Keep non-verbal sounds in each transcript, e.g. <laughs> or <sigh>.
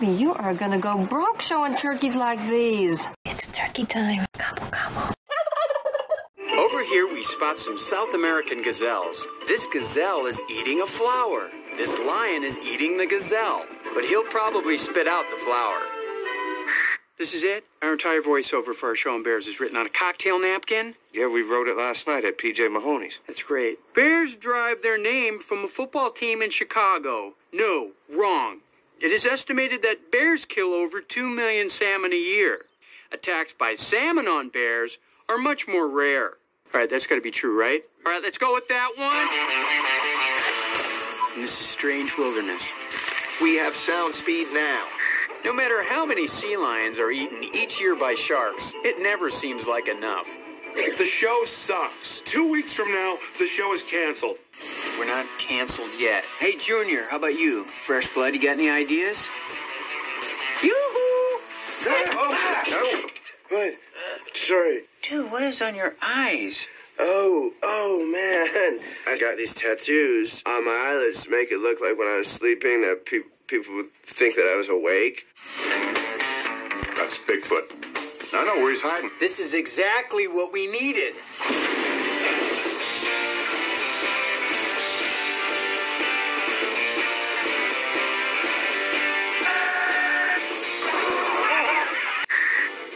Baby, you are gonna go broke showing turkeys like these. It's turkey time. Gobble, gobble. Over here, we spot some South American gazelles. This gazelle is eating a flower. This lion is eating the gazelle, but he'll probably spit out the flower. This is it. Our entire voiceover for our show on bears is written on a cocktail napkin. Yeah, we wrote it last night at PJ Mahoney's. That's great. Bears derive their name from a football team in Chicago. No, wrong. It is estimated that bears kill over 2 million salmon a year. Attacks by salmon on bears are much more rare. All right, that's got to be true, right? All right, let's go with that one. And this is Strange Wilderness. We have sound speed now. No matter how many sea lions are eaten each year by sharks, it never seems like enough. The show sucks. Two weeks from now, the show is canceled. We're not canceled yet. Hey, Junior, how about you? Fresh blood, you got any ideas? Yoo-hoo! Oh, no. what? Sorry. Dude, what is on your eyes? Oh, oh man. I got these tattoos on my eyelids to make it look like when I was sleeping that pe- people would think that I was awake. That's Bigfoot. I know where he's hiding. This is exactly what we needed.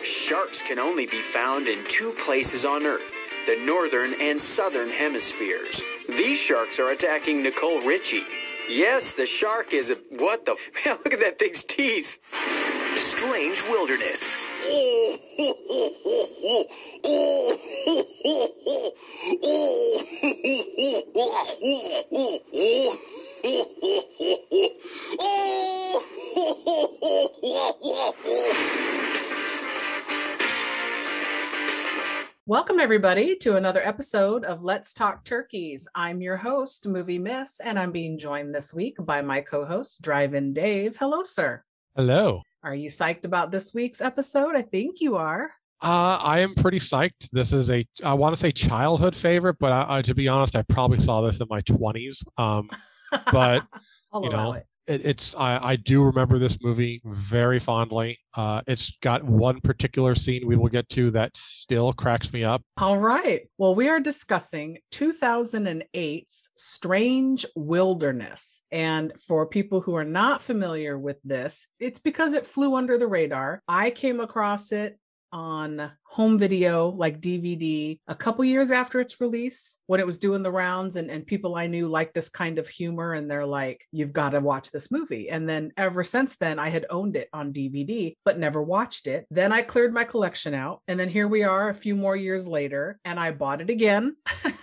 Sharks can only be found in two places on Earth the northern and southern hemispheres. These sharks are attacking Nicole Richie. Yes, the shark is a. What the? <laughs> Man, look at that thing's teeth. Strange Wilderness. Welcome, everybody, to another episode of Let's Talk Turkeys. I'm your host, Movie Miss, and I'm being joined this week by my co host, Drive In Dave. Hello, sir. Hello. Are you psyched about this week's episode? I think you are. Uh, I am pretty psyched. This is a, I want to say childhood favorite, but I, I, to be honest, I probably saw this in my 20s. Um, but, <laughs> you know, it. It, it's, I, I do remember this movie very fondly. Uh, it's got one particular scene we will get to that still cracks me up. All right. Well, we are discussing 2008's Strange Wilderness. And for people who are not familiar with this, it's because it flew under the radar. I came across it on home video, like DVD, a couple years after its release when it was doing the rounds. And, and people I knew like this kind of humor. And they're like, you've got to watch this movie. And then ever since then, I had owned it on DVD, but never watched it. Then I cleared my collection out. And then here we are a few more years later, and I bought it again. <laughs>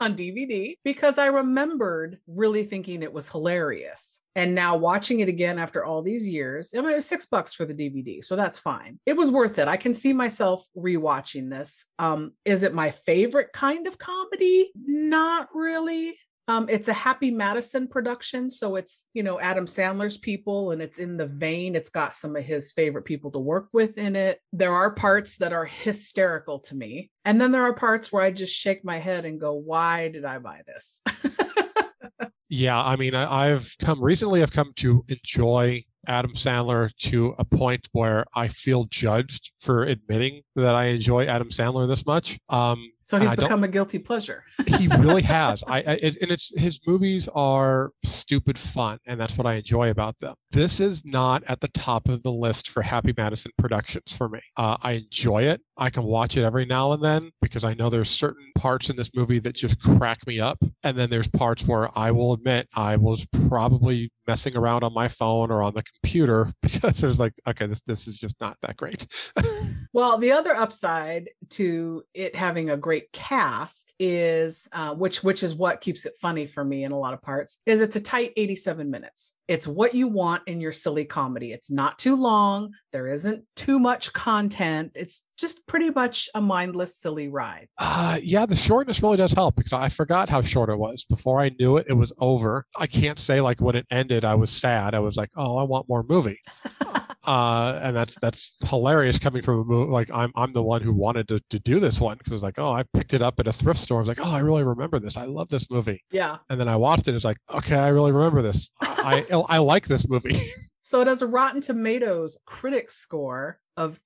on DVD because I remembered really thinking it was hilarious. And now watching it again after all these years, I mean, it was six bucks for the DVD, so that's fine. It was worth it. I can see myself rewatching this. Um, is it my favorite kind of comedy? Not really. Um, it's a Happy Madison production, so it's you know Adam Sandler's people, and it's in the vein. It's got some of his favorite people to work with in it. There are parts that are hysterical to me, and then there are parts where I just shake my head and go, "Why did I buy this?" <laughs> Yeah, I mean, I, I've come recently, I've come to enjoy Adam Sandler to a point where I feel judged for admitting that I enjoy Adam Sandler this much. Um, so he's become a guilty pleasure. <laughs> he really <laughs> has. I, I it, and it's his movies are stupid fun, and that's what I enjoy about them. This is not at the top of the list for Happy Madison Productions for me. Uh, I enjoy it. I can watch it every now and then because I know there's certain parts in this movie that just crack me up, and then there's parts where I will admit I was probably messing around on my phone or on the computer <laughs> because there's like, okay, this this is just not that great. Well, the other upside to it having a great cast is, uh, which which is what keeps it funny for me in a lot of parts, is it's a tight 87 minutes. It's what you want in your silly comedy. It's not too long. There isn't too much content. It's just pretty much a mindless, silly ride. Uh, yeah, the shortness really does help because I forgot how short it was. Before I knew it, it was over. I can't say like when it ended, I was sad. I was like, oh, I want more movie. Uh, and that's that's hilarious coming from a movie like I'm I'm the one who wanted to, to do this one because it's like, oh, I picked it up at a thrift store. I was like, oh, I really remember this. I love this movie. Yeah. And then I watched it. It's like, okay, I really remember this. I I, <laughs> I like this movie. So it has a Rotten Tomatoes critic score of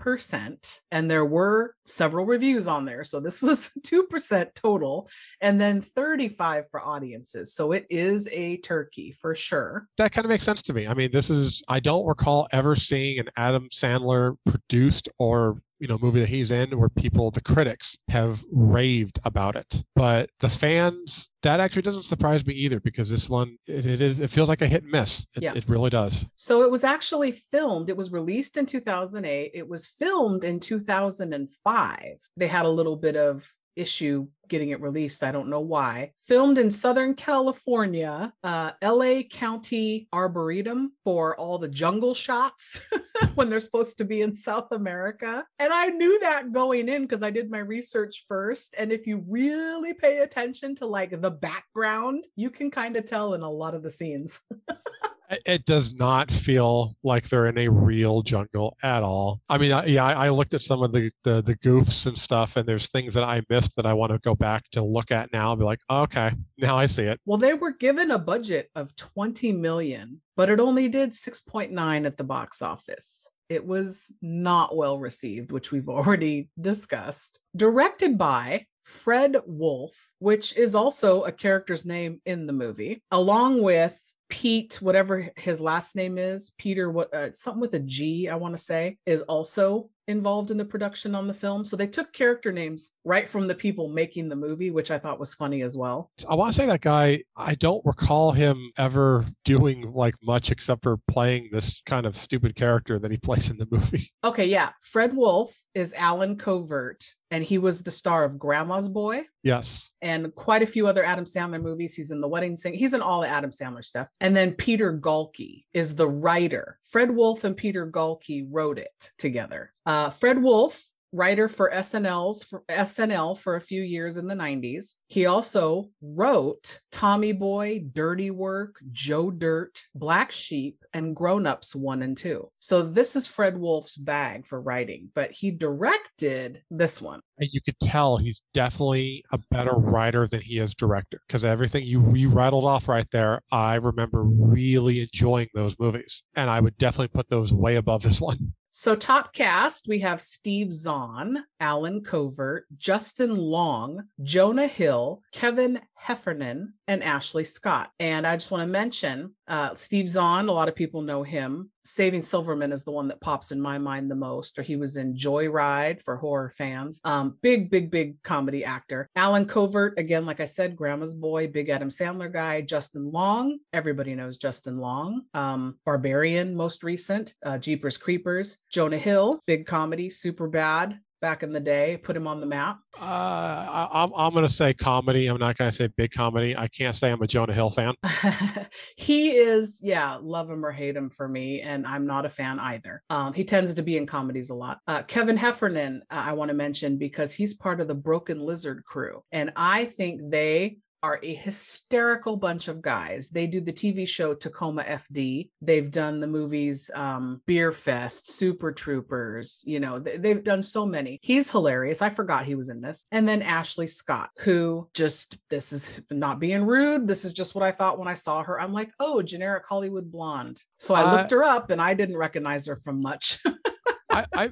2%. And there were several reviews on there. So this <laughs> was 2% total and then 35 for audiences. So it is a turkey for sure. That kind of makes sense to me. I mean, this is, I don't recall ever seeing an Adam Sandler produced or you know movie that he's in where people the critics have raved about it but the fans that actually doesn't surprise me either because this one it, it is it feels like a hit and miss it, Yeah. it really does So it was actually filmed. It was released in 2008. It was filmed in 2005. They had a little bit of issue getting it released. I don't know why. Filmed in Southern California, uh, LA County Arboretum for all the jungle shots <laughs> when they're supposed to be in South America. And I knew that going in because I did my research first. And if you really pay attention to like the background, you can kind of tell in a lot of the scenes. <laughs> It- does not feel like they're in a real jungle at all i mean I, yeah I, I looked at some of the, the the goofs and stuff and there's things that i missed that i want to go back to look at now and be like oh, okay now i see it Well, they were given a budget of 20 million, but it only did 6.9 at the box office. It was not well received, which we've <laughs> already discussed. Directed by Fred Wolf, which is also a character's name in the movie, along with Pete, whatever his last name is, Peter, what uh, something with a G, I want to say, is also involved in the production on the film. So they took character names right from the people making the movie, which I thought was funny as well. I want to say that guy, I don't recall him ever doing like much except for playing this kind of stupid character that he plays in the movie. Okay, yeah. Fred Wolf is Allen Covert, and he was the star of Grandma's Boy Yes. and quite a few other Adam Sandler movies. He's in The Wedding Sing. He's in all the Adam Sandler stuff. And then Peter Gaulke is the writer. Fred Wolf and Peter Gaulke wrote it together. Uh, Fred Wolf writer for SNL's for SNL for a few years in the 90s. He also wrote Tommy Boy, Dirty Work, Joe Dirt, Black Sheep, and Grown Ups 1 and 2. So this is Fred Wolf's bag for writing, but he directed this one. And you could tell he's definitely a better writer than he is director because everything you you rattled off right there, I remember really enjoying those movies. And I would definitely put those way above this one. <laughs> So, top cast, we have Steve Zahn, Allen Covert, Justin Long, Jonah Hill, Kevin Heffernan, and Ashley Scott. And I just want to mention uh, Steve Zahn, a lot of people know him. Saving Silverman is the one that pops in my mind the most, or he was in Joyride for horror fans. Um, big, big, big comedy actor. Allen Covert, again, like I said, Grandma's Boy, big Adam Sandler guy. Justin Long, everybody knows Justin Long. Um, Barbarian, most recent. Uh, Jeepers Creepers. Jonah Hill, big comedy, super bad back in the day, put him on the map. Uh, I, I'm I'm gonna say comedy. I'm not gonna say big comedy. I can't say I'm a Jonah Hill fan. <laughs> he is, yeah, love him or hate him for me, and I'm not a fan either. Um, he tends to be in comedies a lot. Uh, Kevin Heffernan, uh, I want to mention because he's part of the Broken Lizard crew, and I think they are a hysterical bunch of guys. They do the TV show Tacoma FD. They've done the movies um, Beerfest, Super Troopers. You know, th- they've done so many. He's hilarious. I forgot he was in this. And then Ashley Scott, who just, this is not being rude. This is just what I thought when I saw her. I'm like, oh, generic Hollywood blonde. So I Uh, looked her up and I didn't recognize her from much. <laughs> I, I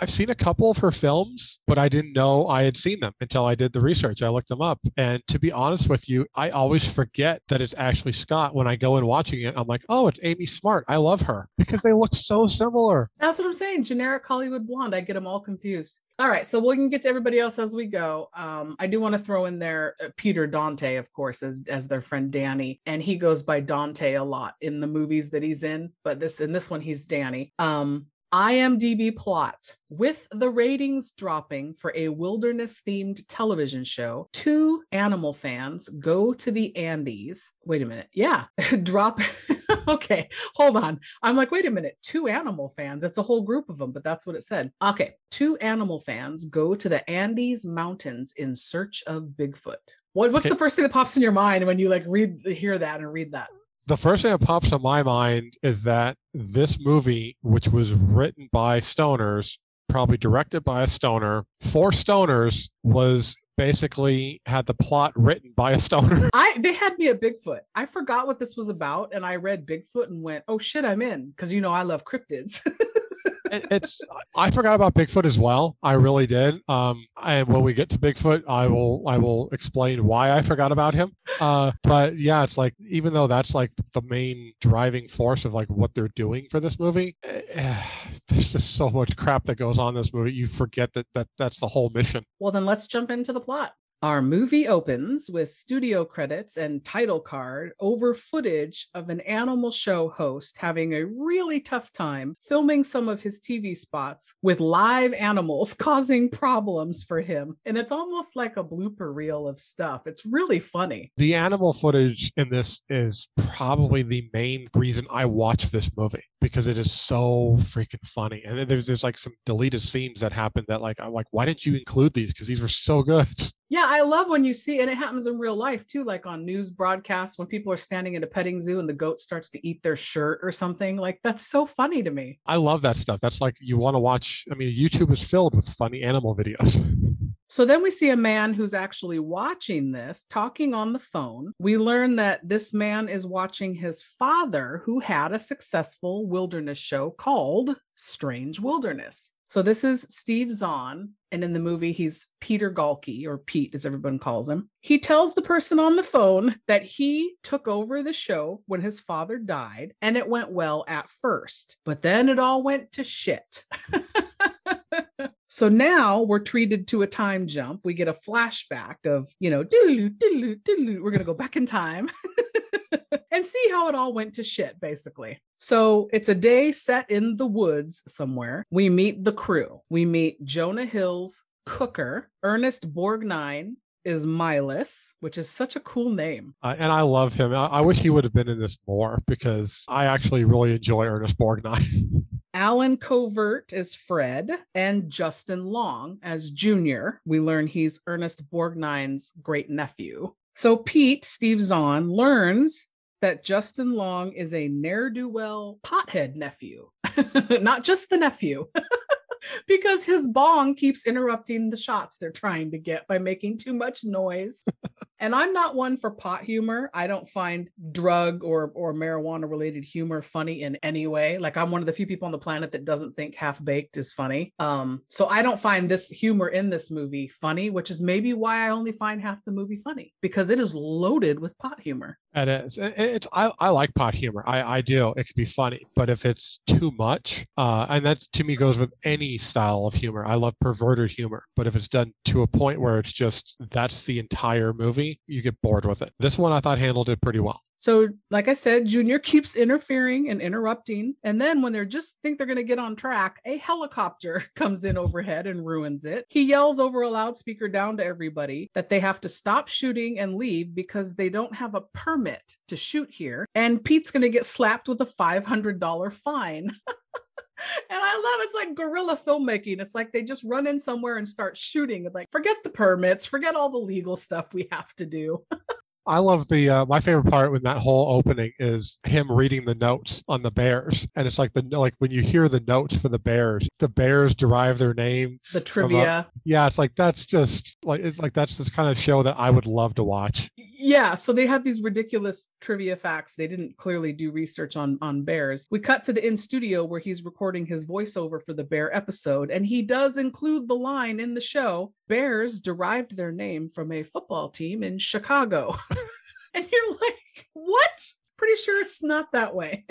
I've seen a couple of her films, but I didn't know I had seen them until I did the research. I looked them up, and to be honest with you, I always forget that it's Ashley Scott when I go in watching it. I'm like, oh, it's Amy Smart. I love her because they look so similar. That's what I'm saying. Generic Hollywood blonde. I get them all confused. All right, so we can get to everybody else as we go. Um, I do want to throw in there uh, Peter Dante, of course, as as their friend Danny, and he goes by Dante a lot in the movies that he's in. But this in this one, he's Danny. Um, IMDb plot with the ratings dropping for a wilderness themed television show, two animal fans go to the Andes. Wait a minute. Yeah, <laughs> drop. <laughs> okay, hold on. I'm like, wait a minute. Two animal fans. It's a whole group of them, but that's what it said. Okay, two animal fans go to the Andes Mountains in search of Bigfoot. What, what's the first thing that pops in your mind when you like read, hear that, and read that? The first thing that pops in my mind is that this movie, which was written by stoners, probably directed by a stoner, for stoners, was basically had the plot written by a stoner. <laughs> I they had me at Bigfoot. I forgot what this was about, and I read Bigfoot and went, "Oh shit, I'm in," because you know I love cryptids. <laughs> It- it's I forgot about Bigfoot as well. I really did. Um, and when we get to Bigfoot, I will I will explain why I forgot about him. Uh, but yeah, it's like even though that's like the main driving force of like what they're doing for this movie, eh, <sighs> there's just so much crap that goes on in this movie. You forget that that that's the whole mission. well, then let's jump into the plot. Our movie opens with studio credits and title card over footage of an animal show host having a really tough time filming some of his TV spots with live animals <laughs> causing problems for him. And it's almost like a blooper reel of stuff. It's really funny. The animal footage in this is probably the main reason I watch this movie because it is so freaking funny. And then there's there's like some deleted scenes that happen that like I'm like, why didn't you include these? Because these were so good. <laughs> Yeah, I love when you see, and it happens in real life too, like on news broadcasts when people are standing in a petting zoo and the goat starts to eat their shirt or something. Like that's so funny to me. I love that stuff. That's like you want to watch. I mean, YouTube is filled with funny animal videos. <laughs> So then we see a man who's actually watching this, talking on the phone. We learn that this man is watching his father, who had a successful wilderness show called Strange Wilderness. So this is Steve Zahn, and in the movie, he's Peter Gaulke, or Pete, as everyone calls him. He tells the person on the phone that he took over the show when his father died, and it went well at first, but then it all went to shit. <laughs> So now we're treated to a time jump. We get a flashback of, you know, we're going to go back in time <laughs> and see how it all went to shit, basically. So it's a day set in the woods somewhere. We meet the crew. We meet Jonah Hill's cooker, Ernest Borgnine is Milas, which is such a cool name. Uh, and I love him. I, I wish he would have been in this more because I actually really enjoy Ernest Borgnine. <laughs> Allen Covert is Fred, and Justin Long as Junior. We learn he's Ernest Borgnine's great nephew. So Pete, Steve Zahn, learns that Justin Long is a ne'er do well pothead nephew, <laughs> not just the nephew. <laughs> because his bong keeps interrupting the shots they're trying to get by making too much noise. <laughs> and I'm not one for pot humor. I don't find drug or or marijuana related humor funny in any way. Like I'm one of the few people on the planet that doesn't think half baked is funny. Um so I don't find this humor in this movie funny, which is maybe why I only find half the movie funny because it is loaded with pot humor. It is. It- It's I, I like pot humor. I, I do. It can be funny, but if it's too much, uh, and that to me goes with any style of humor. I love perverted humor, but if it's done to a point where it's just that's the entire movie, you get bored with it. This one I thought handled it pretty well. So, like I said, Junior keeps interfering and interrupting. And then, when they're just think they're going to get on track, a helicopter <laughs> comes in overhead and ruins it. He yells over a loudspeaker down to everybody that they have to stop shooting and leave because they don't have a permit to shoot here. And Pete's going to get slapped with a $500 fine. <laughs> And I love it's like guerrilla filmmaking. It's like they just run in somewhere and start shooting. Like forget the permits, forget all the legal stuff we have to do. <laughs> I love the uh, my favorite part when that whole opening is him reading the notes on the Bears, and it's like the like when you hear the notes for the Bears, the Bears derive their name. The trivia. Yeah, it's like that's just like it's like that's this kind of show that I would love to watch. yeah so they have these ridiculous trivia facts they didn't clearly do research on on bears we cut to the in studio where he's recording his voiceover for the bear episode and he does include the line in the show bears derived their name from a football team in chicago <laughs> and you're like what pretty sure it's not that way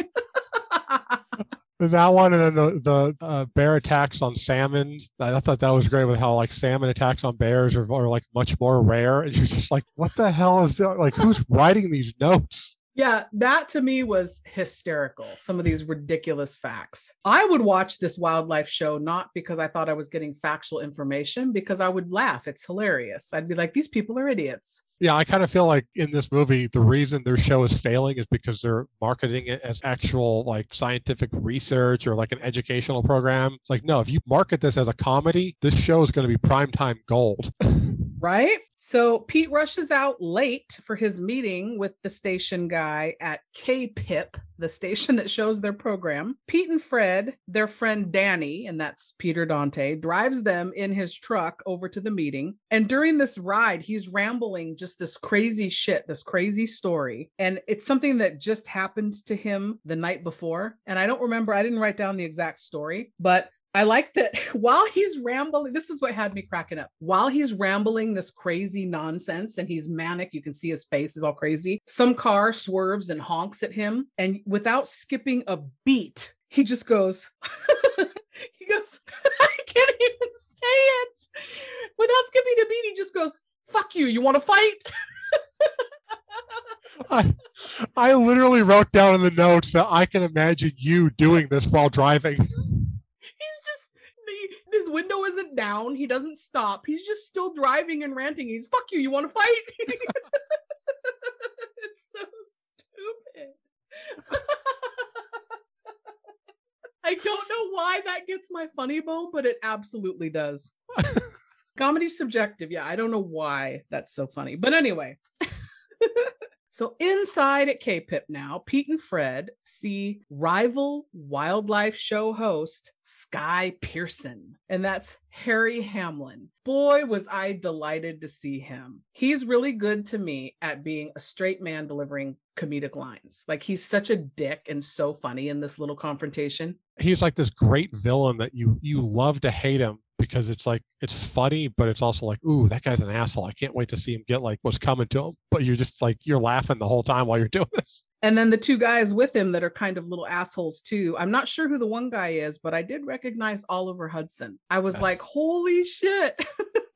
That one and then the the uh, bear attacks on salmon. I thought that was great with how like salmon attacks on bears are, are like much more rare, and you're just like, what the hell is that? Like, who's writing these notes? Yeah, that to me was hysterical. Some of these ridiculous facts. I would watch this wildlife show not because I thought I was getting factual information, because I would laugh. It's hilarious. I'd be like, these people are idiots. Yeah, I kind of feel like in this movie, the reason their show is failing is because they're marketing it as actual like scientific research or like an educational program. It's like, no, if you market this as a comedy, this show is going to be primetime gold. <laughs> Right? So Pete rushes out late for his meeting with the station guy at KPIP, the station that shows their program. Pete and Fred, their friend Danny, and that's Peter Dante, drives them in his truck over to the meeting. And during this ride, he's rambling just this crazy shit, this crazy story. And it's something that just happened to him the night before. And I don't remember, I didn't write down the exact story, but I like that <laughs> while he's rambling, this is what had me cracking up. While he's rambling this crazy nonsense and he's manic, you can see his face is all crazy. Some car swerves and honks at him. And without skipping a beat, he just goes, <laughs> he goes, <laughs> I can't even say it. Without skipping a beat, he just goes, fuck you. You want to fight? I, I literally wrote down in the notes that I can imagine you doing this while driving. He's just the, his window isn't down. He doesn't stop. He's just still driving and ranting. He's fuck you. You want to fight? <laughs> it's so stupid. <laughs> I don't know why that gets my funny bone, but it absolutely does. <laughs> Comedy's subjective. Yeah, I don't know why that's so funny. But anyway. So inside at KPIP now, Pete and Fred see rival wildlife show host Sky Pearson, and that's Harry Hamlin. Boy, was I delighted to see him. He's really good to me at being a straight man delivering comedic lines. Like he's such a dick and so funny in this little confrontation. He's like this great villain that you you love to hate him because it's like it's funny, but it's also like, ooh, that guy's an asshole. I can't wait to see him get like what's coming to him. But you're just like you're laughing the whole time while you're <laughs> doing this. And then the two guys with him that are kind of little assholes too. I'm not sure who the one guy is, but I did recognize Oliver Hudson. I was Yes. like, holy shit. <laughs>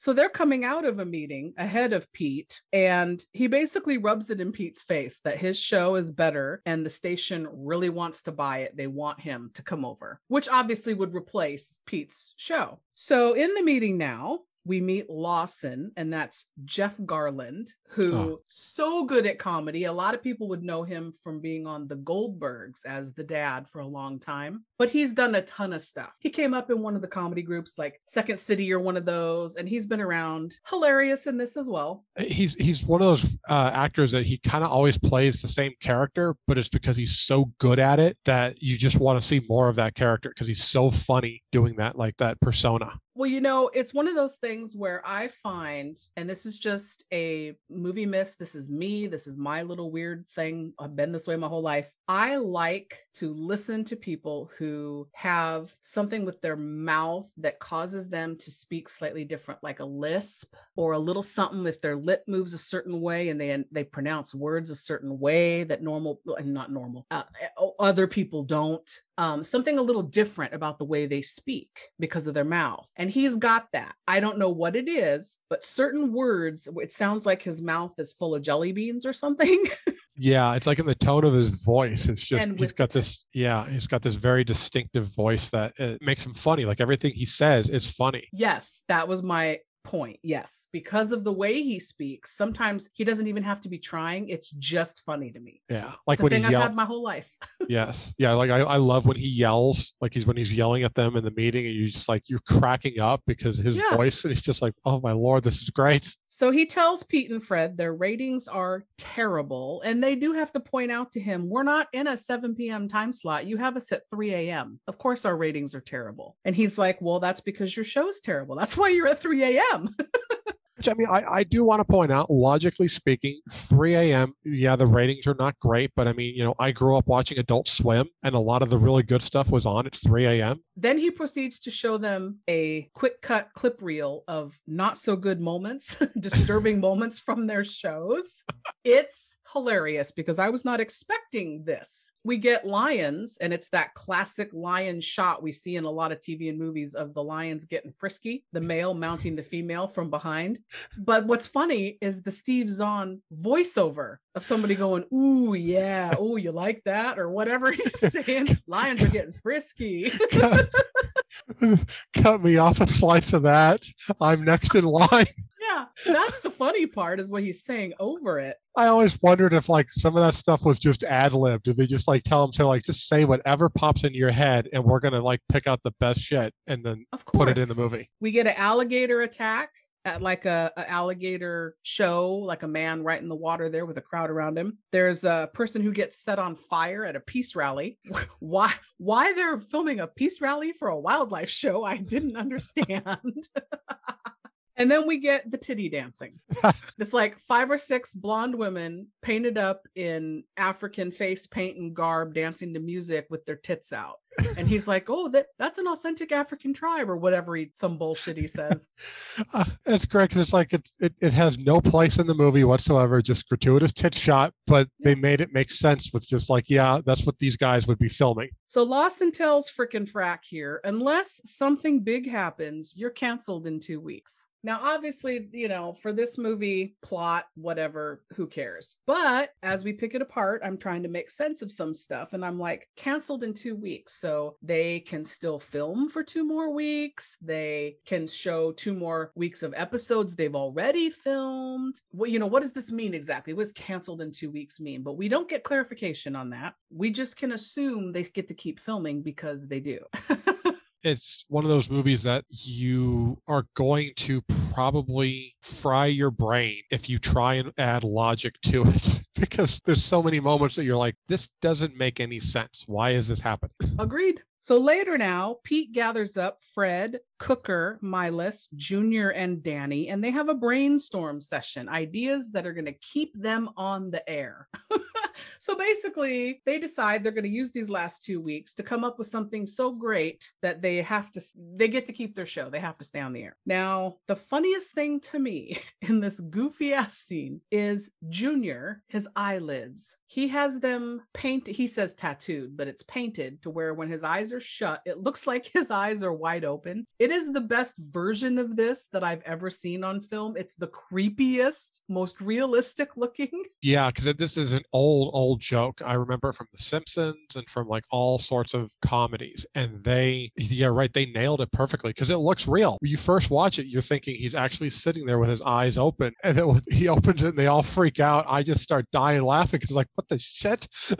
So they're coming out of a meeting ahead of Pete, and he basically rubs it in Pete's face that his show is better and the station really wants to buy it. They want him to come over, which obviously would replace Pete's show. So in the meeting now, we meet Lawson, and that's Jeff Garlin, who Oh. so good at comedy. A lot of people would know him from being on the Goldbergs as the dad for a long time, but he's done a ton of stuff. He came up in one of the comedy groups like Second City or one of those, and he's been around. Hilarious in this as well. He's he's one of those uh, actors that he kind of always plays the same character, but it's because he's so good at it that you just want to see more of that character because he's so funny doing that like that persona. Well, you know, it's one of those things where I find, and this is just a movie miss. This is me. This is my little weird thing. I've been this way my whole life. I like to listen to people who have something with their mouth that causes them to speak slightly different, like a lisp or a little something. If their lip moves a certain way and they they pronounce words a certain way that normal and not normal uh, other people don't um, something a little different about the way they speak because of their mouth. And he's got that. I don't know what it is, but certain words, it sounds like his mouth is full of jelly beans or something. <laughs> Yeah, it's like in the tone of his voice. It's just he's got this. Yeah, he's got this very distinctive voice that it makes him funny. Like everything he says is funny. yes, that was my point. Yes, because of the way he speaks, sometimes he doesn't even have to be trying. It's just funny to me. Yeah, like when he thing I've yells. had my whole life. <laughs> Yes. Yeah. Like I, I love when he yells, like he's when he's yelling at them in the meeting and you just like you're cracking up because his Yeah. voice and he's just like, Oh my lord, this is great. So he tells Pete and Fred their ratings are terrible, and they do have to point out to him, We're not in a 7 p.m. time slot. You have us at 3 a.m. Of course, our ratings are terrible. And he's like, Well, that's because your show's terrible. That's why you're at 3 a.m am <laughs> Which I mean, I, I do want to point out, logically speaking, 3 a.m. Yeah, the ratings are not great, but I mean, you know, I grew up watching Adult Swim, and a lot of the really good stuff was on at 3 a.m. then he proceeds to show them a quick cut clip reel of not so good moments, <laughs> disturbing <laughs> moments from their shows. It's hilarious because I was not expecting this. We get lions, and it's that classic lion shot we see in a lot of TV and movies of the lions getting frisky, the male mounting the female from behind. But what's funny is the Steve Zahn voiceover of somebody going, Ooh, yeah, oh, you like that, or whatever he's <laughs> saying. Lions are getting frisky. <laughs> <laughs> Cut me off a slice of that. I'm next in line. Yeah, that's the funny part is what he's saying over it. I always wondered if like some of that stuff was just ad lib. Did they just like tell him to like just say whatever pops into your head and we're gonna like pick out the best shit and then Of course. put it in the movie? we get an alligator attack at like a, a alligator show, like a man right in the water there with a crowd around him. There's a person who gets set on fire at a peace rally. <laughs> why why they're filming a peace rally for a wildlife show, I didn't <laughs> understand. <laughs> And then we get the titty dancing. <laughs> it's like five or six blonde women painted up in African face paint and garb dancing to music with their tits out. And he's like, "Oh, that that's an authentic African tribe or whatever he some bullshit he says." <laughs> Uh, that's correct. It's like it, it it has no place in the movie whatsoever. Just gratuitous tit shot, but they made it make sense with just like, yeah, that's what these guys would be filming. So Lawson tells frickin' frack here, unless something big happens, you're canceled in two weeks. Now, obviously, you know, for this movie, plot, whatever, who cares? But as we pick it apart, I'm trying to make sense of some stuff. And I'm like, canceled in two weeks. So they can still film for two more weeks. They can show two more weeks of episodes they've already filmed. Well, you know, what does this mean exactly? What does canceled in two weeks mean? But we don't get clarification on that. We just can assume they get to keep filming because they do. <laughs> it's one of those movies that you are going to probably fry your brain if you try and add logic to it. <laughs> Because there's so many moments that you're like this doesn't make any sense. Why is this happening? Agreed. So later now, Pete gathers up Fred, Cooker, Milas, Junior, and Danny, and they have a brainstorm session, ideas that are going to keep them on the air. <laughs> so basically, they decide they're going to use these last two weeks to come up with something so great that they have to, they get to keep their show. They have to stay on the air. Now, the funniest thing to me <laughs> in this goofy ass scene is Junior, his eyelids. He has them painted, he says tattooed, but it's painted to where when his eyes are shut, it looks like his eyes are wide open. It is the best version of this that I've ever seen on film. It's the creepiest, most realistic looking. <laughs> yeah because this is an old old joke i remember from the simpsons and from like all sorts of comedies and they yeah right they nailed it perfectly because it looks real when you first watch it you're thinking he's actually sitting there with his eyes open and then when <laughs> he opens it and they all freak out i just start dying laughing because like what the shit <laughs>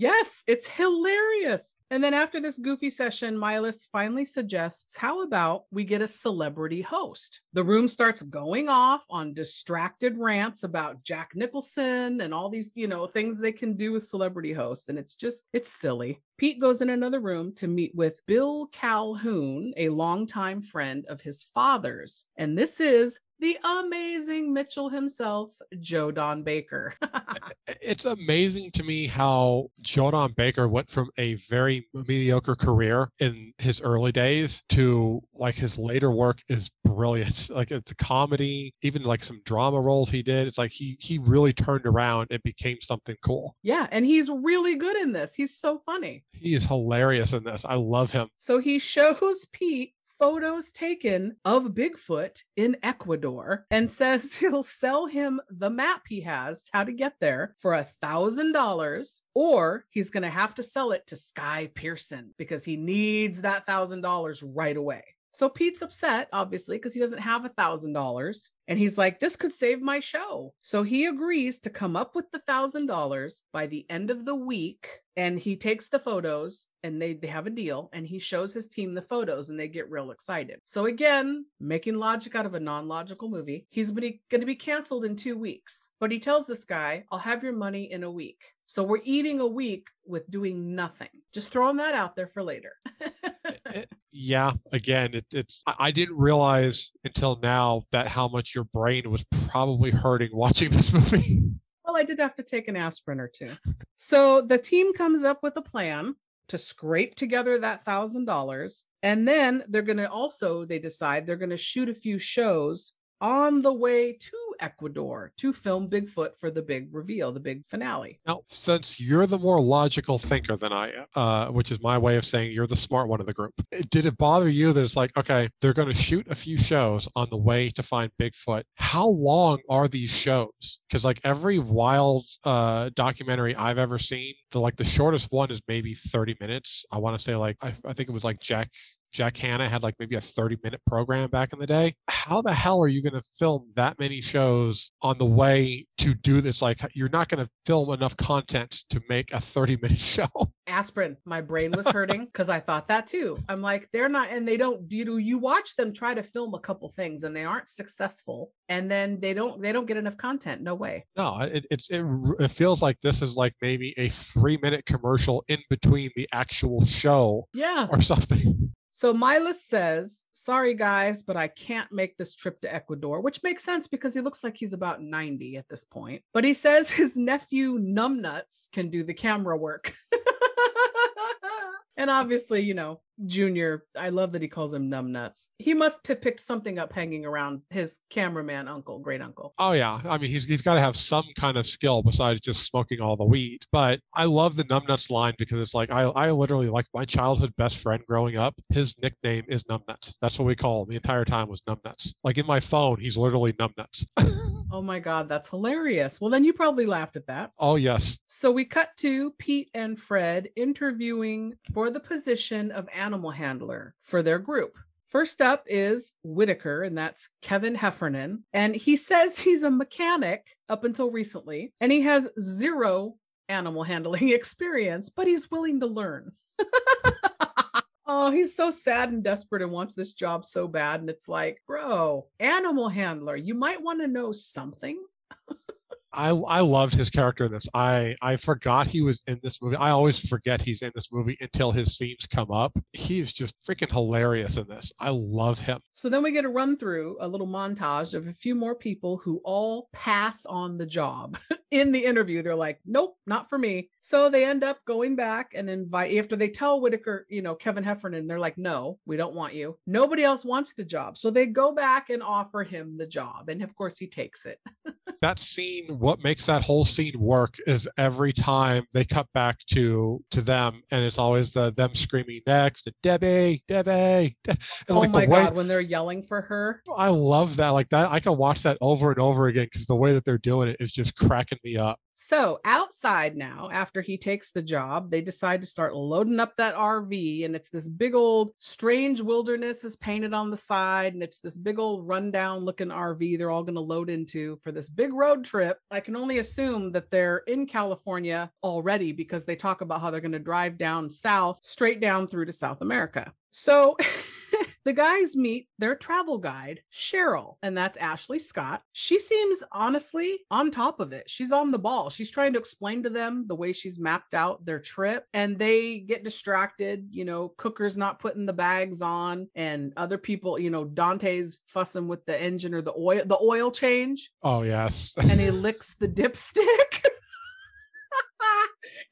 Yes, it's hilarious. And then after this goofy session, Milas finally suggests how about we get a celebrity host? The room starts going off on distracted rants about Jack Nicholson and all these, you know, things they can do with celebrity hosts. And it's just, it's silly. Pete goes in another room to meet with Bill Calhoun, a longtime friend of his father's. And this is the amazing Mitchell himself, Joe Don Baker. <laughs> it's amazing to me how Joe Don Baker went from a very mediocre career in his early days to like his later work is brilliant. <laughs> Like it's a comedy, even like some drama roles he did. It's like he he really turned around and became something cool. yeah, and he's really good in this. He's so funny. He is hilarious in this. I love him. So he shows Pete photos taken of Bigfoot in Ecuador and mm. says <laughs> he'll sell him the map he has, how to get there, for a thousand dollars, or he's going to have to sell it to Sky Pearson because he needs that thousand dollars right away. So Pete's upset, obviously, because he doesn't have a thousand dollars. And he's like, this could save my show. So he agrees to come up with the thousand dollars by the end of the week. And he takes the photos and they, they have a deal and he shows his team the photos and they get real excited. So again, making logic out of a non-logical movie. He's going to be canceled in two weeks. But he tells this guy, I'll have your money in a week. So we're eating a week with doing nothing. Just throwing that out there for later. <laughs> It- yeah, again, it, it's I I didn't realize until now that how much your brain was probably hurting <laughs> watching this movie. Well, I did have to take an aspirin or two. So the team comes up with a plan to scrape together that thousand dollars. And then they're going to also, they decide they're going to shoot a few shows on the way to Ecuador to film Bigfoot for the big reveal, the big finale. Now, since you're the more logical thinker than I am, uh, which is my way of saying you're the smart one of the group, did it bother you that it's like, okay, they're going to shoot a few shows on the way to find Bigfoot? How long are these shows? Because like every wild uh, documentary I've ever seen, the like the shortest one is maybe 30 minutes. I want to say like I, I think it was like Jack Jack Hanna had like maybe a 30 minute program back in the day. How the hell are you going to film that many shows on the way to do this? Like, you're not going to film enough content to make a 30 minute <laughs> show. aspirin my brain was hurting because i thought that too i'm like they're not and they don't do you, you watch them try to film a couple things and they aren't successful and then they don't they don't get enough content no way No, it, it's it, it feels like this is like maybe a three minute commercial in between the actual show yeah or something. So milas says sorry guys but i can't make this trip to ecuador which makes sense because he looks like he's about 90 at this point but he says <laughs> his nephew numbnuts can do the camera work. <laughs> And obviously you know junior i love that he calls him numbnuts he must have picked something up hanging around his cameraman uncle great uncle Oh yeah, I mean he's he's got to have some kind of skill besides just smoking all the weed. But I love the numbnuts line because it's like I I literally like my childhood best friend growing up. His nickname is numbnuts. That's what we call him the entire time was numbnuts. Like in my phone, he's literally numbnuts. <laughs> oh my god that's hilarious well then you probably laughed at that oh yes, So we cut to Pete and Fred interviewing for the position of animal handler for their group. First up is Whitaker, and that's Kevin Heffernan. And he says <laughs> he's a mechanic up until recently, and he has zero animal handling <laughs> experience, but he's willing to learn. <laughs> Oh, he's so sad and desperate and wants this job so bad. And it's like, bro, animal handler, you might want to know something. I I loved his character in this. I I forgot he was in this movie. I always forget he's in this movie until his scenes come up. He's just freaking hilarious in this. I love him. So then we get a run through, a little montage of a few more people who all pass on the job <laughs> in the interview. They're like, nope, not for me. So they end up going back and invite, after they tell Whitaker, you know, Kevin Heffernan, they're like, no, we don't want you. Nobody else wants the job. So they go back and offer him the job. And of course, he takes it. <laughs> that scene what makes that whole scene work is every time they cut back to to them and it's always the them screaming next debbie debbie De-" and oh like my way God, when they're yelling for her. i love that like that i can watch that over and over again because the way that they're doing it is just cracking me up So outside now, after he takes the job, they decide to start loading up that RV, and it's this big old strange wilderness is painted on the side, and it's this big old rundown looking RV they're all going to load into for this big road trip. I can only assume that they're in California already because they talk about how they're going to drive down south, straight down through to South America. So <laughs> the guys meet their travel guide, Cheryl, and that's Ashley Scott. She seems honestly on top of it. She's on the ball. She's trying to explain to them the way she's mapped out their trip, and they get distracted. You know, Cooker's not putting the bags on, and other people, you know, Dante's fussing with the engine or the oil, the oil change, oh yes and he <laughs> licks the dipstick.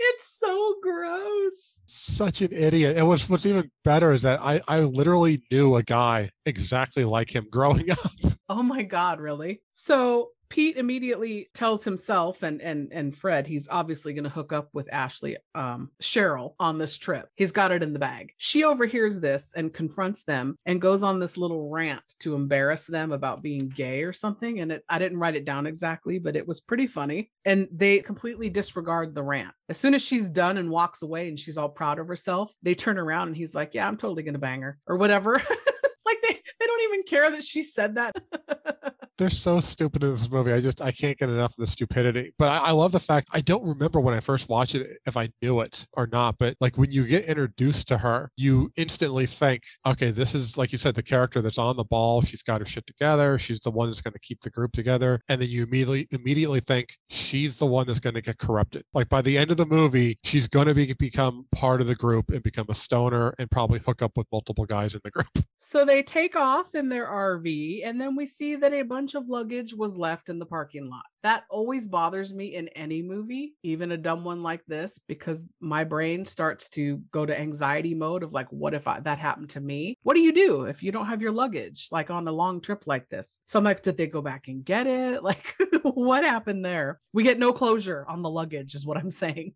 It's so gross. such an idiot and what's what's even better is that i i literally knew a guy exactly like him growing <laughs> up Oh my God, really? So Pete immediately tells himself and and and Fred he's obviously going to hook up with Ashley um Cheryl on this trip. He's got it in the bag. She overhears this and confronts them and goes on this little rant to embarrass them about being gay or something and it, I didn't write it down exactly but it was pretty funny and they completely disregard the rant. As soon as she's done and walks away and she's all proud of herself, they turn around and he's like, "Yeah, I'm totally going to bang her" or whatever. <laughs> like they they don't even care that she said that. <laughs> they're so stupid in this movie. I just I can't get enough of the stupidity. But I, I love the fact I don't remember when I first watched it if I knew it or not. But like when you get introduced to her, you instantly think, okay, this is like you said, the character that's on the ball. She's got her shit together. She's the one that's going to keep the group together. And then you immediately immediately think she's the one that's going to get corrupted. Like by the end of the movie, she's going to be become part of the group and become a stoner and probably hook up with multiple guys in the group. So they take off in their RV, and then we see that a bunch of luggage was left in the parking lot. That always bothers me in any movie, even a dumb one like this, because my brain starts to go to anxiety mode of like, what if I, that happened to me? What do you do if you don't have your luggage, like on a long trip like this? So I'm like, did they go back and get it? <laughs> Like, what happened there? We get no closure on the luggage, is what I'm saying.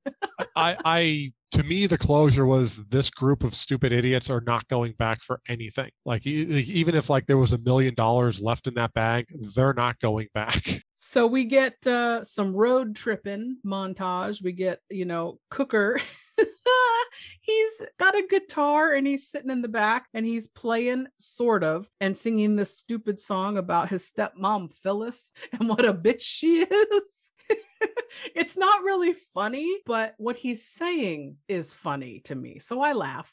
I, I to me the closure was this group of stupid idiots are not going back for anything like even if like there was a million dollars left in that bag they're not going back <laughs> So we get uh, some road tripping montage. We get, you know, Cooker. <laughs> he's got a guitar and he's sitting in the back and he's playing sort of and singing this stupid song about his stepmom Phyllis <laughs> and what a bitch she is. <laughs> it's not really funny, but what he's saying is funny to me. So I laugh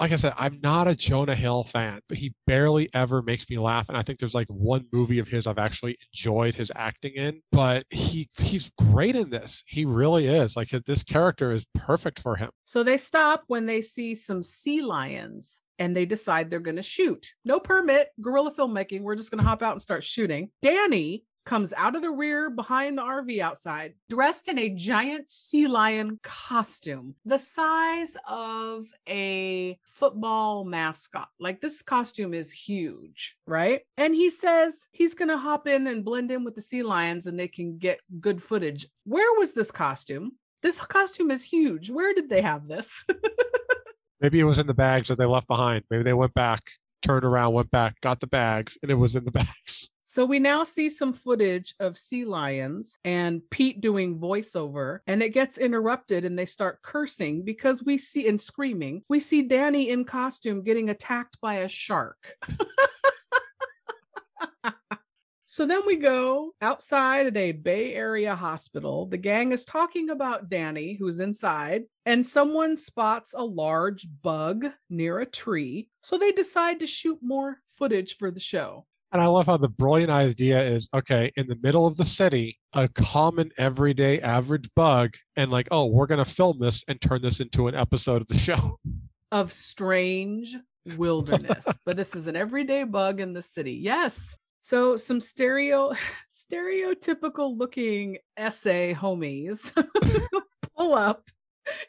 like I said, I'm not a Jonah Hill fan, but he barely ever makes me laugh. And I think there's like one movie of his I've actually enjoyed his acting in. But he he's great in this. He really is. Like uh, this character is perfect for him. So they stop when they see some sea lions and they decide they're going to shoot. No permit, guerrilla filmmaking. We're just going to hop out and start shooting. Danny comes out of the rear behind the RV outside, dressed in a giant sea lion costume, the size of a football mascot. Like this costume is huge, right? And he says he's going to hop in and blend in with the sea lions and they can get good footage. Where was this costume? This costume is huge. Where did they have this? <laughs> Maybe it was in the bags that they left behind. Maybe they went back, turned around, went back, got the bags, and it was in the <laughs> bags. So we now see some footage of sea lions and Pete doing voiceover, and it gets interrupted and they start cursing because we see and screaming. We see Danny in costume getting attacked by a shark. <laughs> So then we go outside at a Bay Area hospital. The gang is talking about Danny, who's inside, and someone spots a large bug near a tree. So they decide to shoot more footage for the show. And I love how the brilliant idea is okay, in the middle of the city, a common everyday average bug, and like, oh, we're going to film this and turn this into an episode of the show. Of strange wilderness. but this is an everyday bug in the city. Yes. So some stereo <laughs> stereotypical looking essay homies <laughs> pull up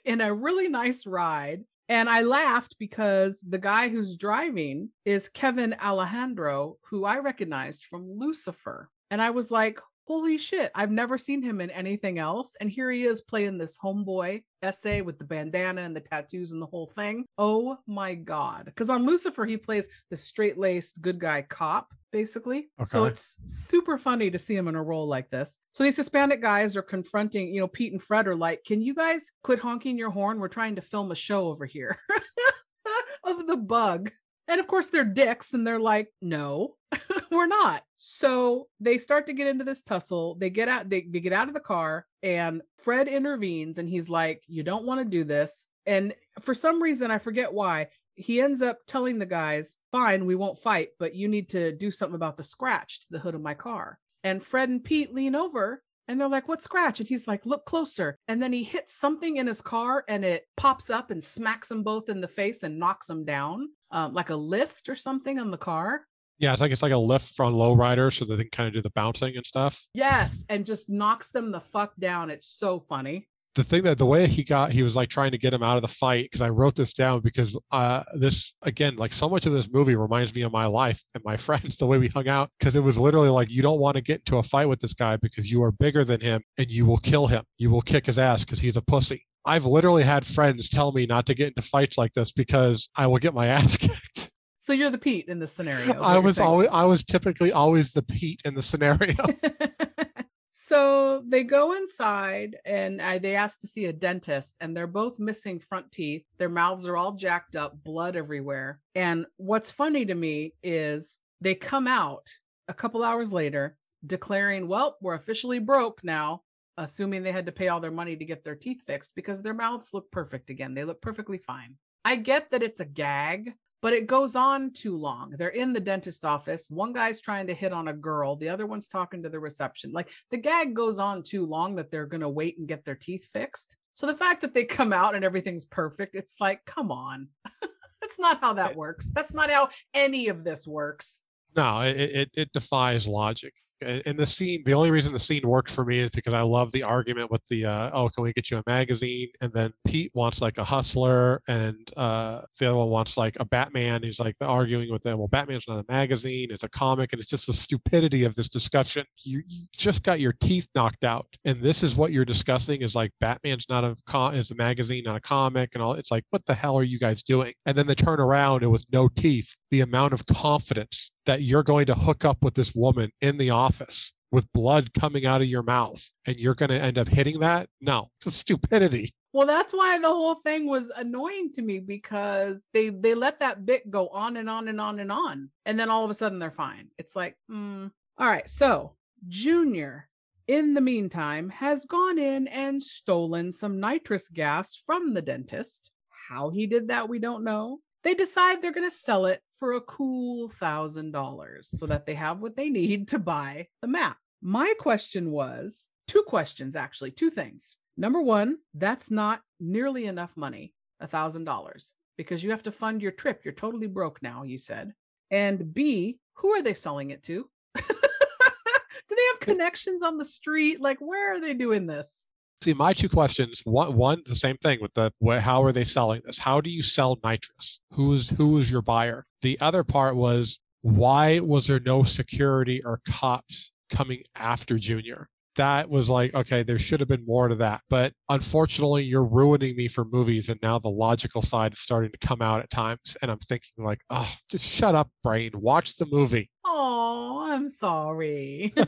in a really nice ride and I laughed because the guy who's driving is Kevin Alejandro, who I recognized from Lucifer. And I was like, holy shit, I've never seen him in anything else. And here he is playing this homeboy essay with the bandana and the tattoos and the whole thing. Oh my God. Because on Lucifer, he plays the straight laced good guy cop, basically. Okay. So it's super funny to see him in a role like this. So these Hispanic guys are confronting, you know, Pete and Fred are like, can you guys quit honking your horn? We're trying to film a show over here <laughs> of the bug. And of course, they're dicks and they're like, no, <laughs> we're not. So they start to get into this tussle. They get out, they, they get out of the car, and Fred intervenes and he's like, You don't want to do this. And for some reason, I forget why, he ends up telling the guys, Fine, we won't fight, but you need to do something about the scratch to the hood of my car. And Fred and Pete lean over and they're like, What scratch? And he's like, Look closer. And then he hits something in his car and it pops up and smacks them both in the face and knocks them down, um, like a lift or something on the car. Yeah, it's like it's like a lift from lowrider so that they can kind of do the bouncing and stuff. Yes, and just knocks them the fuck down. It's so funny. The thing that the way he got, he was like trying to get him out of the fight because I wrote this down because uh this again, like so much of this movie reminds me of my life and my <laughs> friends, the way we hung out, because it was literally like you don't want to get into a fight with this guy because you are bigger than him and you will kill him. You will kick his ass because he's a pussy. I've literally had friends tell me not to get into fights like this because I will get my <laughs> ass kicked. So you're the Pete in this scenario. I was always I was typically always the Pete in the scenario. <laughs> <laughs> so they go inside and uh, they ask to see a dentist and they're both missing front teeth. Their mouths are all jacked up, blood everywhere. And what's funny to me is they come out a couple hours later declaring, "Well, we're officially broke now." Assuming they had to pay all their money to get their teeth fixed because their mouths look perfect again. They look perfectly fine. I get that it's a gag, but it goes on too long. They're in the dentist office. One guy's trying to hit on a girl, the other one's talking to the reception. Like the gag goes on too long that they're going to wait and get their teeth fixed. So the fact that they come out and everything's perfect, it's like, come on. <laughs> That's not how that works. That's not how any of this works. No, it, it, it defies logic and the scene the only reason the scene worked for me is because i love the argument with the uh, oh can we get you a magazine? And then pete wants like a hustler and uh, the other one wants like a batman. He's like arguing with them well batman's not a magazine it's a comic and it's just the stupidity of this discussion. You, you just got your teeth knocked out and this is what you're discussing is like batman's not a com is a magazine not a comic and all it's like what the hell are you guys doing? And then they turn around and with no teeth the amount of confidence that you're going to hook up with this woman in the office with blood coming out of your mouth and you're going to end up hitting that no it's stupidity Well, that's why the whole thing was annoying to me because they they let that bit go on and on and on and on, and then all of a sudden they're fine. It's like, mm. all right. So Junior, in the meantime, has gone in and stolen some nitrous gas from the dentist. How he did that, we don't know. They decide they're going to sell it for a cool thousand dollars so that they have what they need to buy the map. My question was two questions, actually, two things. Number one, that's not nearly enough money, a thousand dollars, because you have to fund your trip. You're totally broke now, you said. And B, who are they selling it to? <laughs> Do they have connections on the street? Like, where are they doing this? See, my two questions. One, one, the same thing with the how are they selling this? How do you sell nitrous? Who's who is your buyer? The other part was why was there no security or cops coming after Junior? That was like, okay, there should have been more to that. But unfortunately, you're ruining me for movies, and now the logical side is starting to come out at times. And I'm thinking, like, oh, just shut up, brain. Watch the movie. Oh, I'm sorry. <laughs>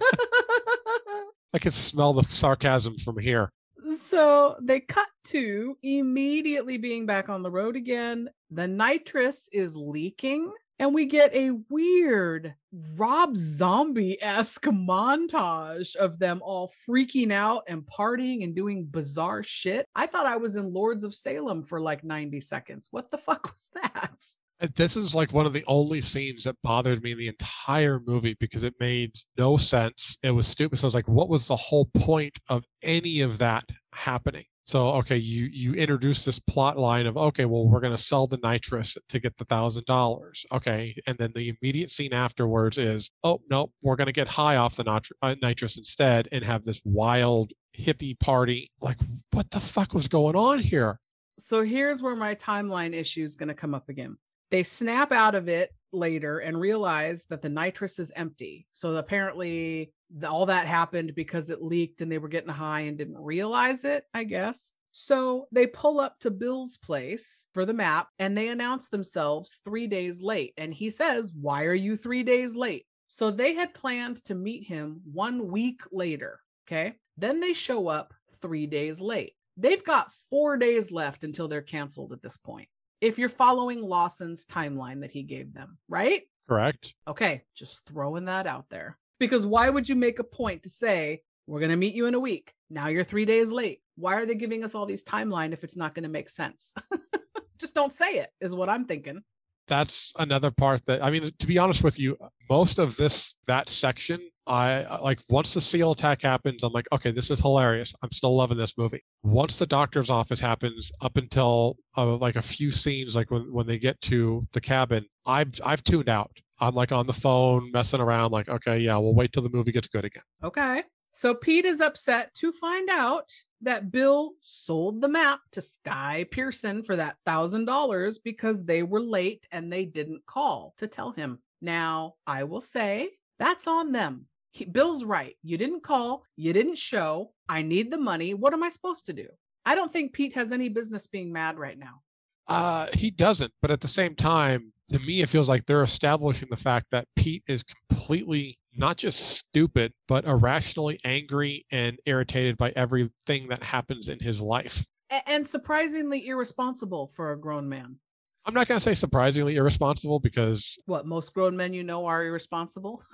<laughs> I can smell the sarcasm from here. So they cut to immediately being back on the road again. The nitrous is leaking, and we get a weird Rob Zombie esque <laughs> montage of them all freaking out and partying and doing bizarre shit. I thought I was in Lords of Salem for like 90 seconds. What the <laughs> fuck was that? Uh, this is like one of the only scenes that bothered me in the entire movie because it made no sense. It was stupid. So I was like, what was the whole point of any of that happening? So okay, you you introduce this plot line of okay, well we're going to sell the nitrous to get the thousand dollars. Okay, and then the immediate scene afterwards is oh no, we're going to get high off the uh, nitrous instead and have this wild hippie party. Like what the fuck was going on here? So here's where my timeline issue is going to come up again. They snap out of it later and realize that the nitrous is empty. So apparently, all that happened because it leaked and they were getting high and didn't realize it, I guess. So they pull up to Bill's place for the map and they announce themselves three days late. And he says, Why are you three days late? So they had planned to meet him one week later. Okay. Then they show up three days late. They've got four days left until they're canceled at this point if you're following Lawson's timeline that he gave them, right? Correct. Okay, just throwing that out there. Because why would you make a point to say, we're going to meet you in a week? Now you're three days late. Why are they giving us all these timeline if it's not going to make sense? <laughs> just don't say it, is what I'm thinking. That's another part that, I mean, to be honest with you, most of this, that section I like once the seal attack happens, I'm like, okay, this is hilarious. I'm still loving this movie. Once the doctor's office happens, up until uh, like a few scenes, like when when they get to the cabin, I've I've tuned out. I'm like on the phone messing around, like, okay, yeah, we'll wait till the movie gets good again. Okay. So Pete is upset to find out that Bill sold the map to Sky Pearson for that thousand dollars because they were late and they didn't call to tell him. Now, I will say that's on them. He, Bill's right. You didn't call, you didn't show. I need the money. What am I supposed to do? I don't think Pete has any business being mad right now. Uh, he doesn't, but at the same time, to me, it feels like they're establishing the fact that Pete is completely not just stupid, but irrationally angry and irritated by everything that happens in his life. And surprisingly irresponsible for a grown man. I'm not going to say surprisingly irresponsible because. What, most grown men you know are irresponsible? <laughs>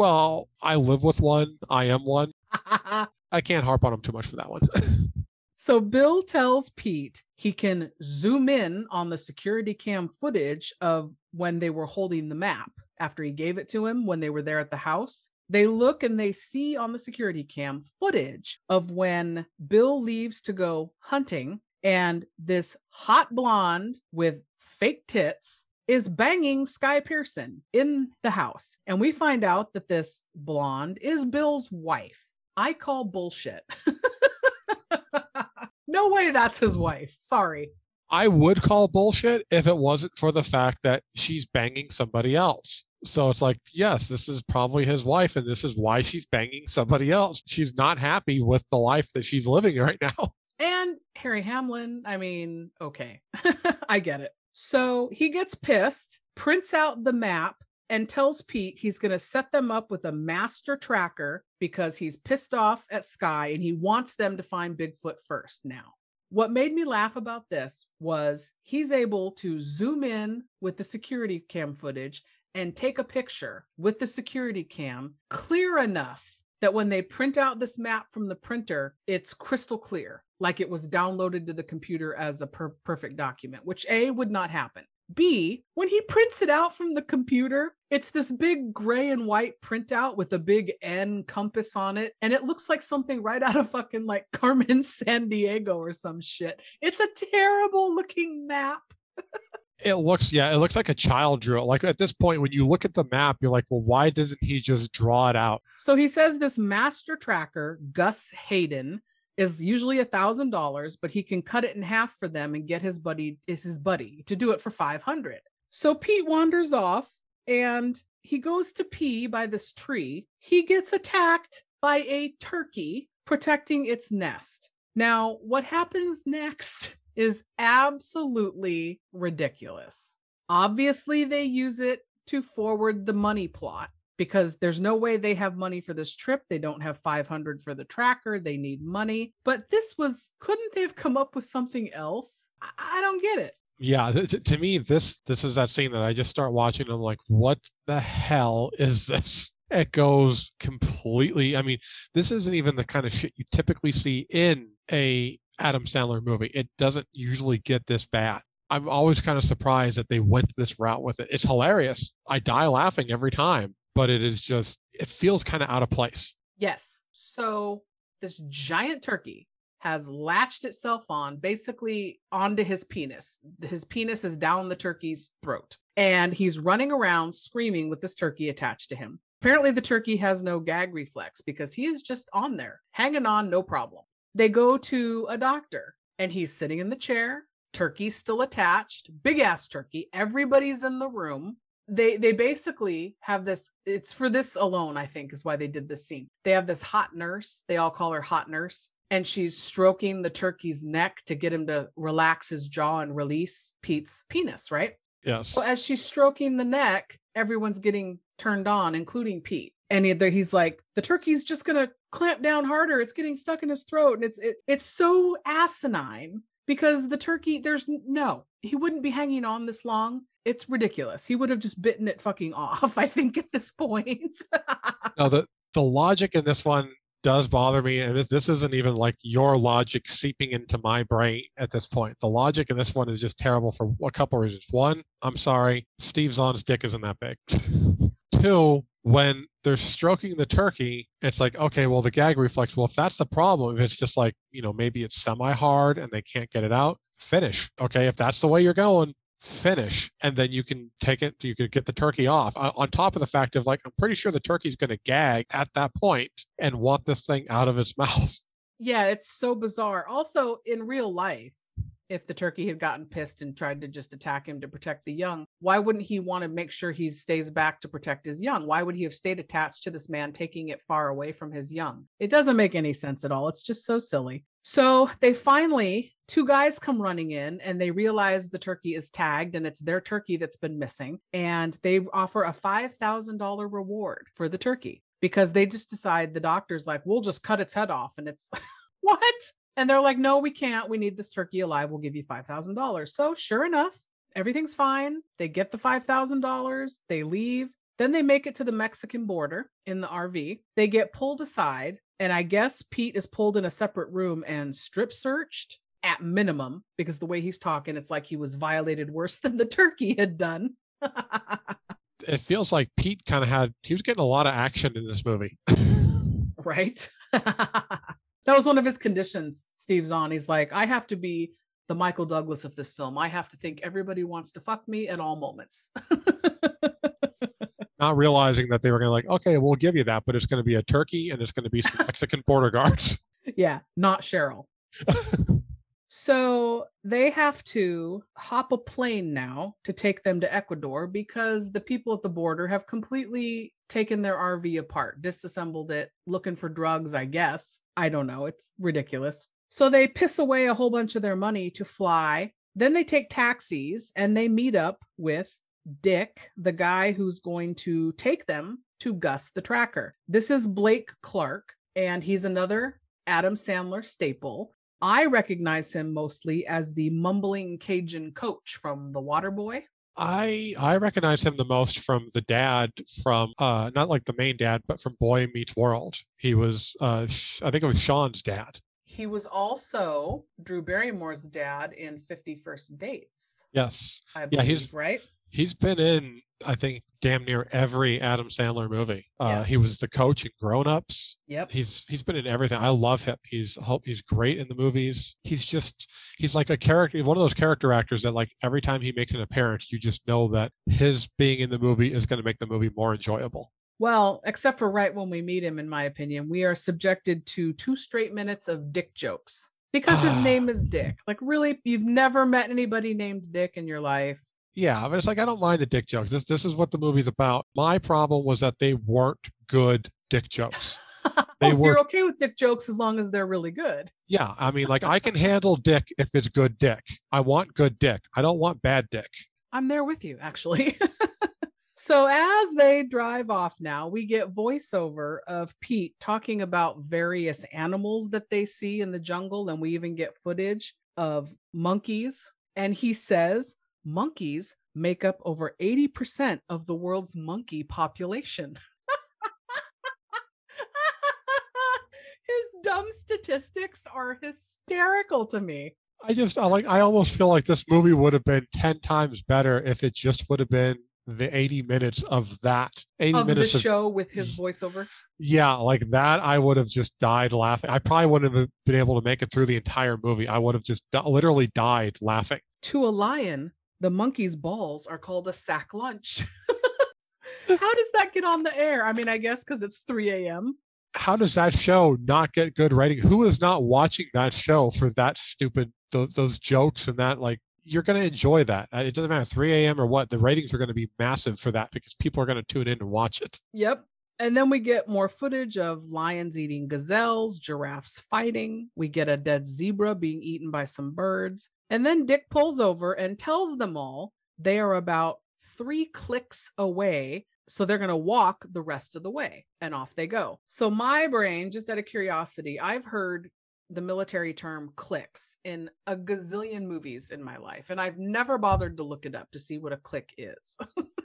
Well, I live with one. I am one. <laughs> I can't harp on him too much for that one. <laughs> so Bill tells Pete he can zoom in on the security cam footage of when they were holding the map after he gave it to him when they were there at the house. They look and they see on the security cam footage of when Bill leaves to go hunting and this hot blonde with fake tits is banging Sky Pearson in the house. And we find out that this blonde is Bill's wife. I call bullshit. <laughs> no way that's his wife. Sorry. I would call bullshit if it wasn't for the fact that she's banging somebody else. So it's like, yes, this is probably his wife, and this is why she's banging somebody else. She's not happy with the life that she's living <laughs> right now. And Harry Hamlin, I mean, okay, <laughs> I get it. So he gets pissed, prints out the map, and tells Pete he's going to set them up with a master tracker because he's pissed off at Sky and he wants them to find Bigfoot first now. What made me laugh about this was he's able to zoom in with the security cam footage and take a picture with the security cam clear enough that when they print out this map from the printer, it's crystal clear, like it was downloaded to the computer as a per- perfect document, which A would not happen. B, when he prints it out from the computer, it's this big gray and white printout with a big N compass on it. And it looks like something right out of fucking like <laughs> Carmen Sandiego or some shit. It's a terrible looking map. It looks, yeah, it looks like a child drew it. Like at this point, when you look at the map, you're like, well, why doesn't he just draw it out? So he says this master tracker, Gus Hayden, is usually a thousand dollars, but he can cut it in half for them and get his buddy is his buddy to do it for 500. So Pete wanders off and he goes to pee by this tree. He gets attacked by a turkey protecting its nest. Now, what happens next <laughs> is absolutely ridiculous. Obviously, they use it to forward the money plot because there's no way they have money for this trip. They don't have 500 for the tracker. They need money. But this was, couldn't they have come up with something else? I, don't get it. Yeah, to me, this this is that scene that I just start watching. And I'm like, what the hell is this? <laughs> It goes completely. I mean, this isn't even the kind of shit you typically see in a Adam Sandler movie. It doesn't usually get this bad. I'm always kind of surprised that they went this route with it. It's hilarious. I die laughing every time, but it is just it feels kind of out of place. Yes. So this giant turkey has latched itself on basically onto his penis. His penis is down the turkey's throat, and he's running around screaming with this turkey attached to him. Apparently, the turkey has no gag reflex because he is just on there, hanging on, no problem. They go to a doctor, and he's sitting in the chair. Turkey's still attached, big ass turkey. Everybody's in the room. They they basically have this. It's for this alone, I think, is why they did this scene. They have this hot nurse. They all call her hot nurse and she's stroking the turkey's neck to get him to relax his jaw and release Pete's penis, right? Yes. So as she's stroking the neck, everyone's getting turned on, including Pete. And he, he's like, the turkey's just gonna clamp down harder. It's getting stuck in his throat, and it's it, it's so asinine because the turkey, there's no, he wouldn't be hanging on this long. It's ridiculous. He would have just bitten it fucking off. <laughs> I think at this point. no, the the logic in this one does bother me and this, isn't even like your logic seeping into my brain at this point the logic in this one is just terrible for a couple of reasons one i'm sorry steve zahn's dick isn't that big <laughs> two when they're stroking the turkey it's like okay well the gag reflex well if that's the problem if it's just like you know maybe it's semi hard and they can't get it out finish okay if that's the way you're going finish and then you can take it you could get the turkey off on top of the fact of like i'm pretty sure the turkey's going to gag at that point and want this thing out of its <laughs> mouth. Yeah it's so bizarre. Also in real life if the turkey had gotten pissed and tried to just attack him to protect the young why wouldn't he want to make sure he stays back to protect his young why would he have stayed attached to this man taking it far away from his young it doesn't make any sense at all it's just so silly so they finally, two guys come running in and they realize the turkey is tagged and it's their turkey that's been missing. And they offer a $5,000 reward for the turkey because they just decide the doctor's like, we'll just cut its head off. And it's <laughs> what? And they're like, no, we can't. We need this turkey alive. We'll give you $5,000. So sure enough, everything's fine. They get the $5,000. They leave. Then they make it to the Mexican border in the RV. They get pulled aside and I guess Pete is pulled in a separate room and strip searched at minimum because the way he's talking, it's like he was violated worse <laughs> than the turkey had done. <laughs> it feels like Pete kind of had, he was getting a lot of action in this movie. right. <laughs> that was one of his conditions, Steve Zahn. He's like, I have to be the Michael Douglas of this film. I have to think everybody wants to fuck me at all moments. <laughs> not realizing that they were going to like, okay, we'll give you that, but it's going to be a turkey and it's going to be some <laughs> Mexican border guards. Yeah, not Cheryl. <laughs> so they have to hop a plane now to take them to Ecuador because the people at the border have completely taken their RV apart, disassembled it, looking for drugs, I guess. I don't know. It's ridiculous. So they piss away a whole bunch of their money to fly. Then they take taxis and they meet up with Dick, the guy who's going to take them to Gus the Tracker. This is Blake Clark, and he's another Adam Sandler staple. I recognize him mostly as the mumbling Cajun coach from The Water Boy. I I recognize him the most from the dad from uh not like the main dad, but from Boy Meets World. He was uh I think it was Shawn's dad. He was also Drew Barrymore's dad in 50 First Dates, Yes. I Yeah, believe, he's- right? He's been in I think damn near every Adam Sandler movie. Uh Yeah. he was the coach in Grown Ups. Yep. He's he's been in everything. I love him. He's he's great in the movies. He's just he's like a character one of those character actors that like every time he makes an appearance, you just know that his being in the movie is going to make the movie more enjoyable. Well, except for right when we meet him, in my opinion, we are subjected to two straight minutes of dick jokes because his Ah. name is Dick. Like, really, you've never met anybody named Dick in your life. Yeah, but it's like I don't mind the dick jokes. This this is what the movie's about. My problem was that they weren't good dick jokes. <laughs> They oh, so were- you're okay with dick jokes as long as they're really good. Yeah, I mean, like I can <laughs> handle dick if it's good dick. I want good dick. I don't want bad dick. I'm there with you, actually. <laughs> so as they drive off now, we get voiceover of Pete talking about various animals that they see in the jungle, and we even get footage of monkeys. And he says monkeys make up over 80% of the world's monkey population. <laughs> His dumb statistics are hysterical to me. I just I like I almost feel like this movie would have been 10 times better if it just would have been the 80 minutes of that. 80 Of the of show with his voiceover. yeah, like that I would have just died laughing. I probably wouldn't have been able to make it through the entire movie. I would have just literally died laughing. to a lion, the monkey's balls are called a sack lunch. <laughs> How does that get on the air? I mean, I guess because it's 3 a.m. how does that show not get good rating? Who is not watching that show for that stupid those, those jokes and that like you're going to enjoy that. Uh, It doesn't matter 3 a.m. or what. The ratings are going to be massive for that because people are going to tune in and watch it. Yep. And then we get more footage of lions eating gazelles, giraffes fighting. We get a dead zebra being eaten by some birds. And then Dick pulls over and tells them all they are about three clicks away. So they're going to walk the rest of the way. And off they go. So, my brain, just out of curiosity, I've heard the military term clicks in a gazillion movies in my life. And I've never bothered to look it up to see what a click is. <laughs>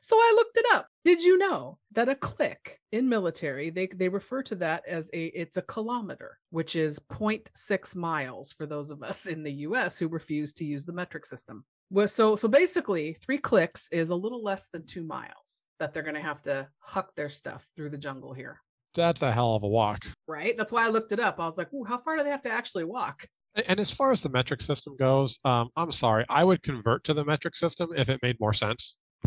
So I looked it up. Did you know that a click in military, they, they refer to that as a it's a kilometer, which is 0.6 miles for those of us in the US who refuse to use the metric system. Well, so so basically, three clicks is a little less than two miles that they're gonna have to huck their stuff through the jungle here. That's a hell of a walk. Right? That's why I looked it up. I was like, how far do they have to actually walk? And as far as the metric system goes, um, I'm sorry, I would convert to the metric system if it made more sense. <laughs>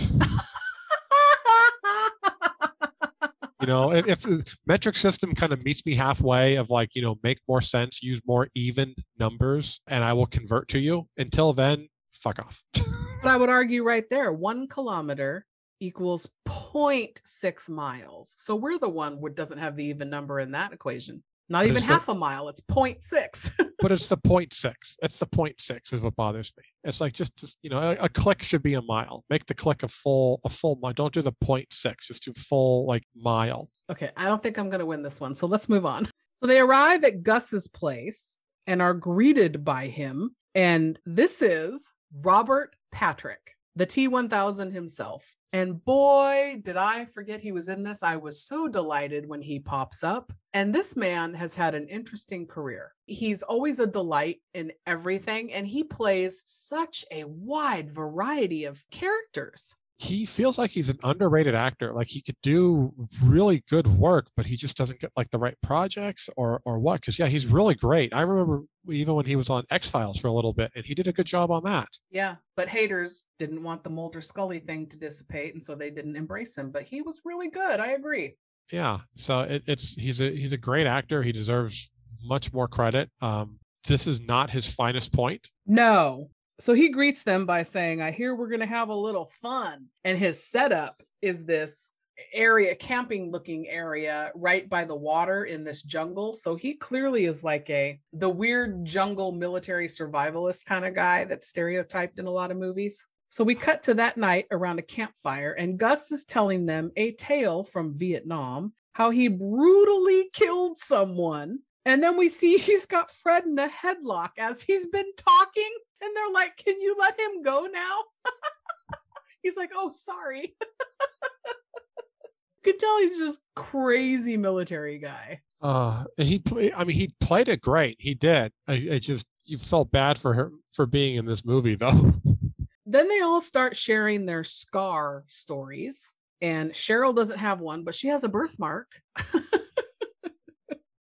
You know, if, if metric system kind of meets me halfway of like, you know, make more sense, use more even numbers, and I will convert to you. Until then, fuck off. <laughs> But I would argue right there, one kilometer equals 0.6 miles. So we're the one who doesn't have the even number in that equation. Not But even it's the- half a mile, it's 0.6. <laughs> but it's the point six. It's the point six is what bothers me. It's like just, just you know, a, a click should be a mile. Make the click a full a full mile. Don't do the point six. Just do full like mile. okay, I don't think I'm going to win this one. So let's move on. So they arrive at Gus's place and are greeted by him. And this is Robert Patrick, the T1000 himself. And boy, did I forget he was in this. I was so delighted when he pops up. And this man has had an interesting career. He's always a delight in everything, and he plays such a wide variety of characters. He feels like he's an underrated actor. Like he could do really good work, but he just doesn't get like the right projects or or what. Because yeah, he's really great. I remember even when he was on X Files for a little bit, and he did a good job on that. Yeah, but haters didn't want the Mulder Scully thing to dissipate, and so they didn't embrace him. But he was really good. I agree. Yeah, so it, it's he's a he's a great actor. He deserves much more credit. Um, this is not his finest point. No. So he greets them by saying, I hear we're going to have a little fun. And his setup is this area, camping looking area right by the water in this jungle. So he clearly is like a the weird jungle military survivalist kind of guy that's stereotyped in a lot of movies. So we cut to that night around a campfire, and Gus is telling them a tale from Vietnam how he brutally killed someone And then we see <laughs> he's got Fred in a headlock as he's been talking. And they're like, Can you let him go now? <laughs> he's like, Oh, sorry. <laughs> you can tell he's just crazy military guy. Uh, he play, I mean, he played it great. He did. I, I just you felt bad for her for being in this movie, though. <laughs> Then they all start sharing their scar stories. And Cheryl doesn't have one, but she has a birthmark.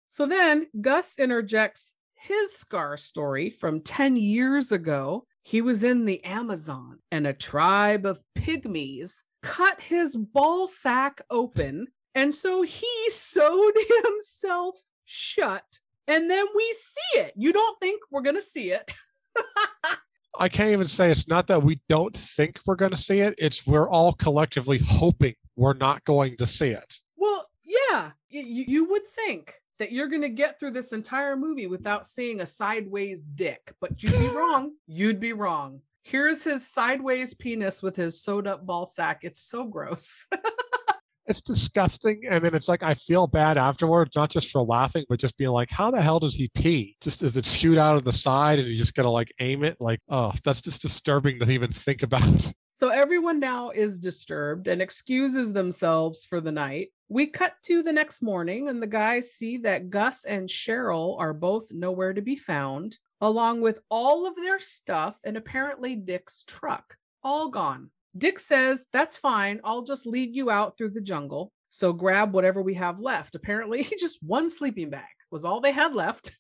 so then Gus interjects his scar story from 10 years ago. He was in the Amazon and a tribe of pygmies cut his ball sack open. And so he sewed <laughs> himself shut. And then we see it. You don't think we're going to see it. <laughs> I can't even say it's not that we don't think we're going to see it. It's we're all collectively hoping we're not going to see it. Well, yeah, you, you would think that you're going to get through this entire movie without seeing a sideways dick, but you'd be <laughs> wrong. You'd be wrong. Here's his sideways penis with his sewed up ball sack. It's so gross. <laughs> it's disgusting. And then it's like I feel bad afterwards, not just for laughing, but just being like, how the hell does he pee? Just does it shoot out of the side and he's just gonna like aim it? Like, oh, that's just disturbing to even think about. <laughs> So everyone now is disturbed and excuses themselves for the night. We cut to the next morning, and the guys see that Gus and Cheryl are both nowhere to be found, along with all of their stuff and apparently Dick's truck. All gone. Dick says, That's fine. I'll just lead you out through the jungle. So grab whatever we have left. Apparently, <laughs> just one sleeping bag was all they had left.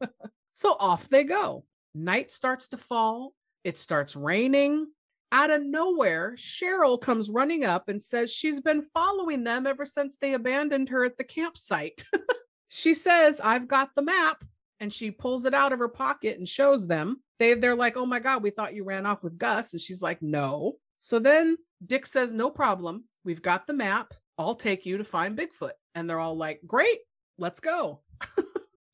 <laughs> so off they go. Night starts to fall. It starts raining. Out of nowhere, Cheryl comes running up and says she's been following them ever since they abandoned her at the campsite. <laughs> she says, I've got the map. And she pulls it out of her pocket and shows them. They, they're like, Oh my God, we thought you ran off with Gus. And she's like, No. So then Dick says, No problem. We've got the map. I'll take you to find Bigfoot. And they're all like, Great, let's go.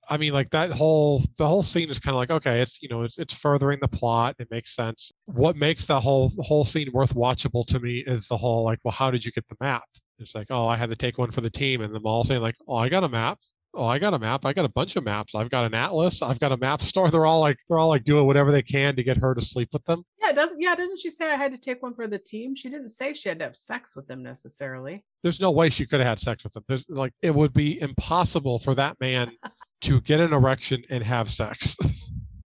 I mean, like that whole the whole scene is kind of like okay, it's you know it's it's furthering the plot. It makes sense. What makes that whole whole scene worth watchable to me is the whole like, well, how did you get the map? It's like, oh, I had to take one for the team, and them all saying like, oh, I got a map. Oh, I got a map. I got a bunch of maps. I've got an atlas. I've got a map store. They're all like they're all like doing whatever they can to get her to sleep with them. Yeah, doesn't yeah, doesn't she say I had to take one for the team? She didn't say she had to have sex with them necessarily. There's no way she could have had sex with them. There's like it would be impossible for that man <laughs> to get an erection and have sex.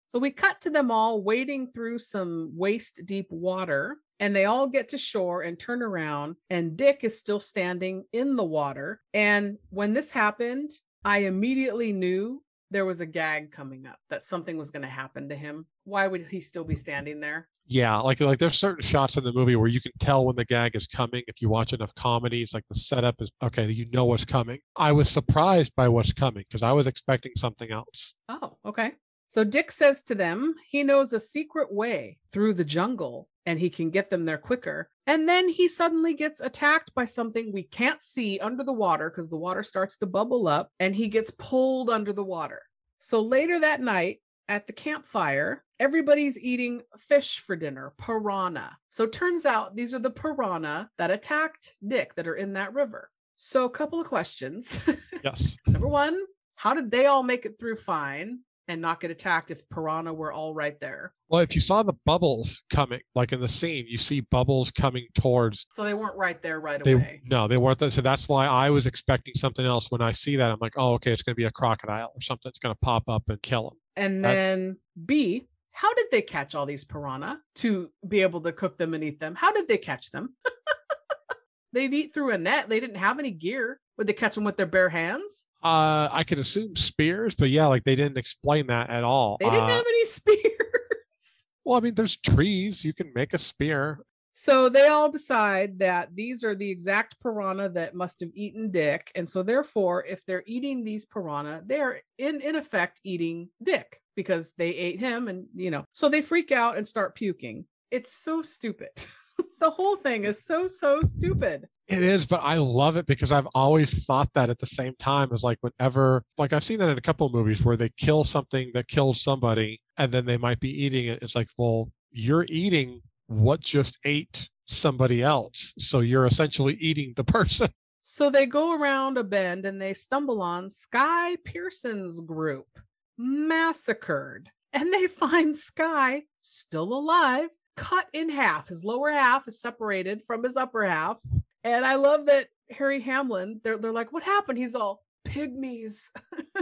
so we cut to them all wading through some waist deep water and they all get to shore and turn around and Dick is still standing in the water and when this happened I immediately knew there was a gag coming up that something was going to happen to him. Why would he still be standing there? Yeah, like like there's certain shots in the movie where you can tell when the gag is coming. If you watch enough comedies, like the setup is okay, you know what's coming. I was surprised by what's coming because I was expecting something else. Oh, okay. So Dick says to them he knows a secret way through the jungle and he can get them there quicker. And then he suddenly gets attacked by something we can't see under the water because the water starts to bubble up and he gets pulled under the water. So later that night, at the campfire, everybody's eating fish for dinner, piranha. So turns out these are the piranha that attacked Dick that are in that river. So a couple of questions. <laughs> Yes. Number one, how did they all make it through fine and not get attacked if piranha were all right there? Well, if you saw the bubbles coming, like in the scene, you see bubbles coming towards. So they weren't right there right They away. no, they weren't. So that's why I was expecting something else. When I see that, I'm like, oh, okay, it's going to be a crocodile or something. It's going to pop up and kill them. And That- then B, how did they catch all these piranha to be able to cook them and eat them? How did they catch them? <laughs> They'd eat through a net. They didn't have any gear. Would they catch them with their bare hands? Uh, I could assume spears, but yeah, like they didn't explain that at all. They didn't Uh, have any <laughs> spears. well, I mean, there's trees. You can make a spear. So they all decide that these are the exact piranha that must have eaten Dick. And so therefore, if they're eating these piranha, they're in, in effect eating Dick because they ate him and you know, so they freak out and start puking. It's so stupid. <laughs> the whole thing is so, so stupid. It is, but I love it because I've always thought that at the same time as like whenever, like I've seen that in a couple of movies where they kill something that kills somebody and then they might be eating it. It's like, well, you're eating what just ate somebody else. So you're essentially eating the <laughs> person. So they go around a bend and they stumble on Sky Pearson's group, massacred. And they find Sky still alive, cut in half. His lower half is separated from his upper half. And I love that Harry Hamlin, they're, they're like, What happened? He's all, Pygmies. <laughs>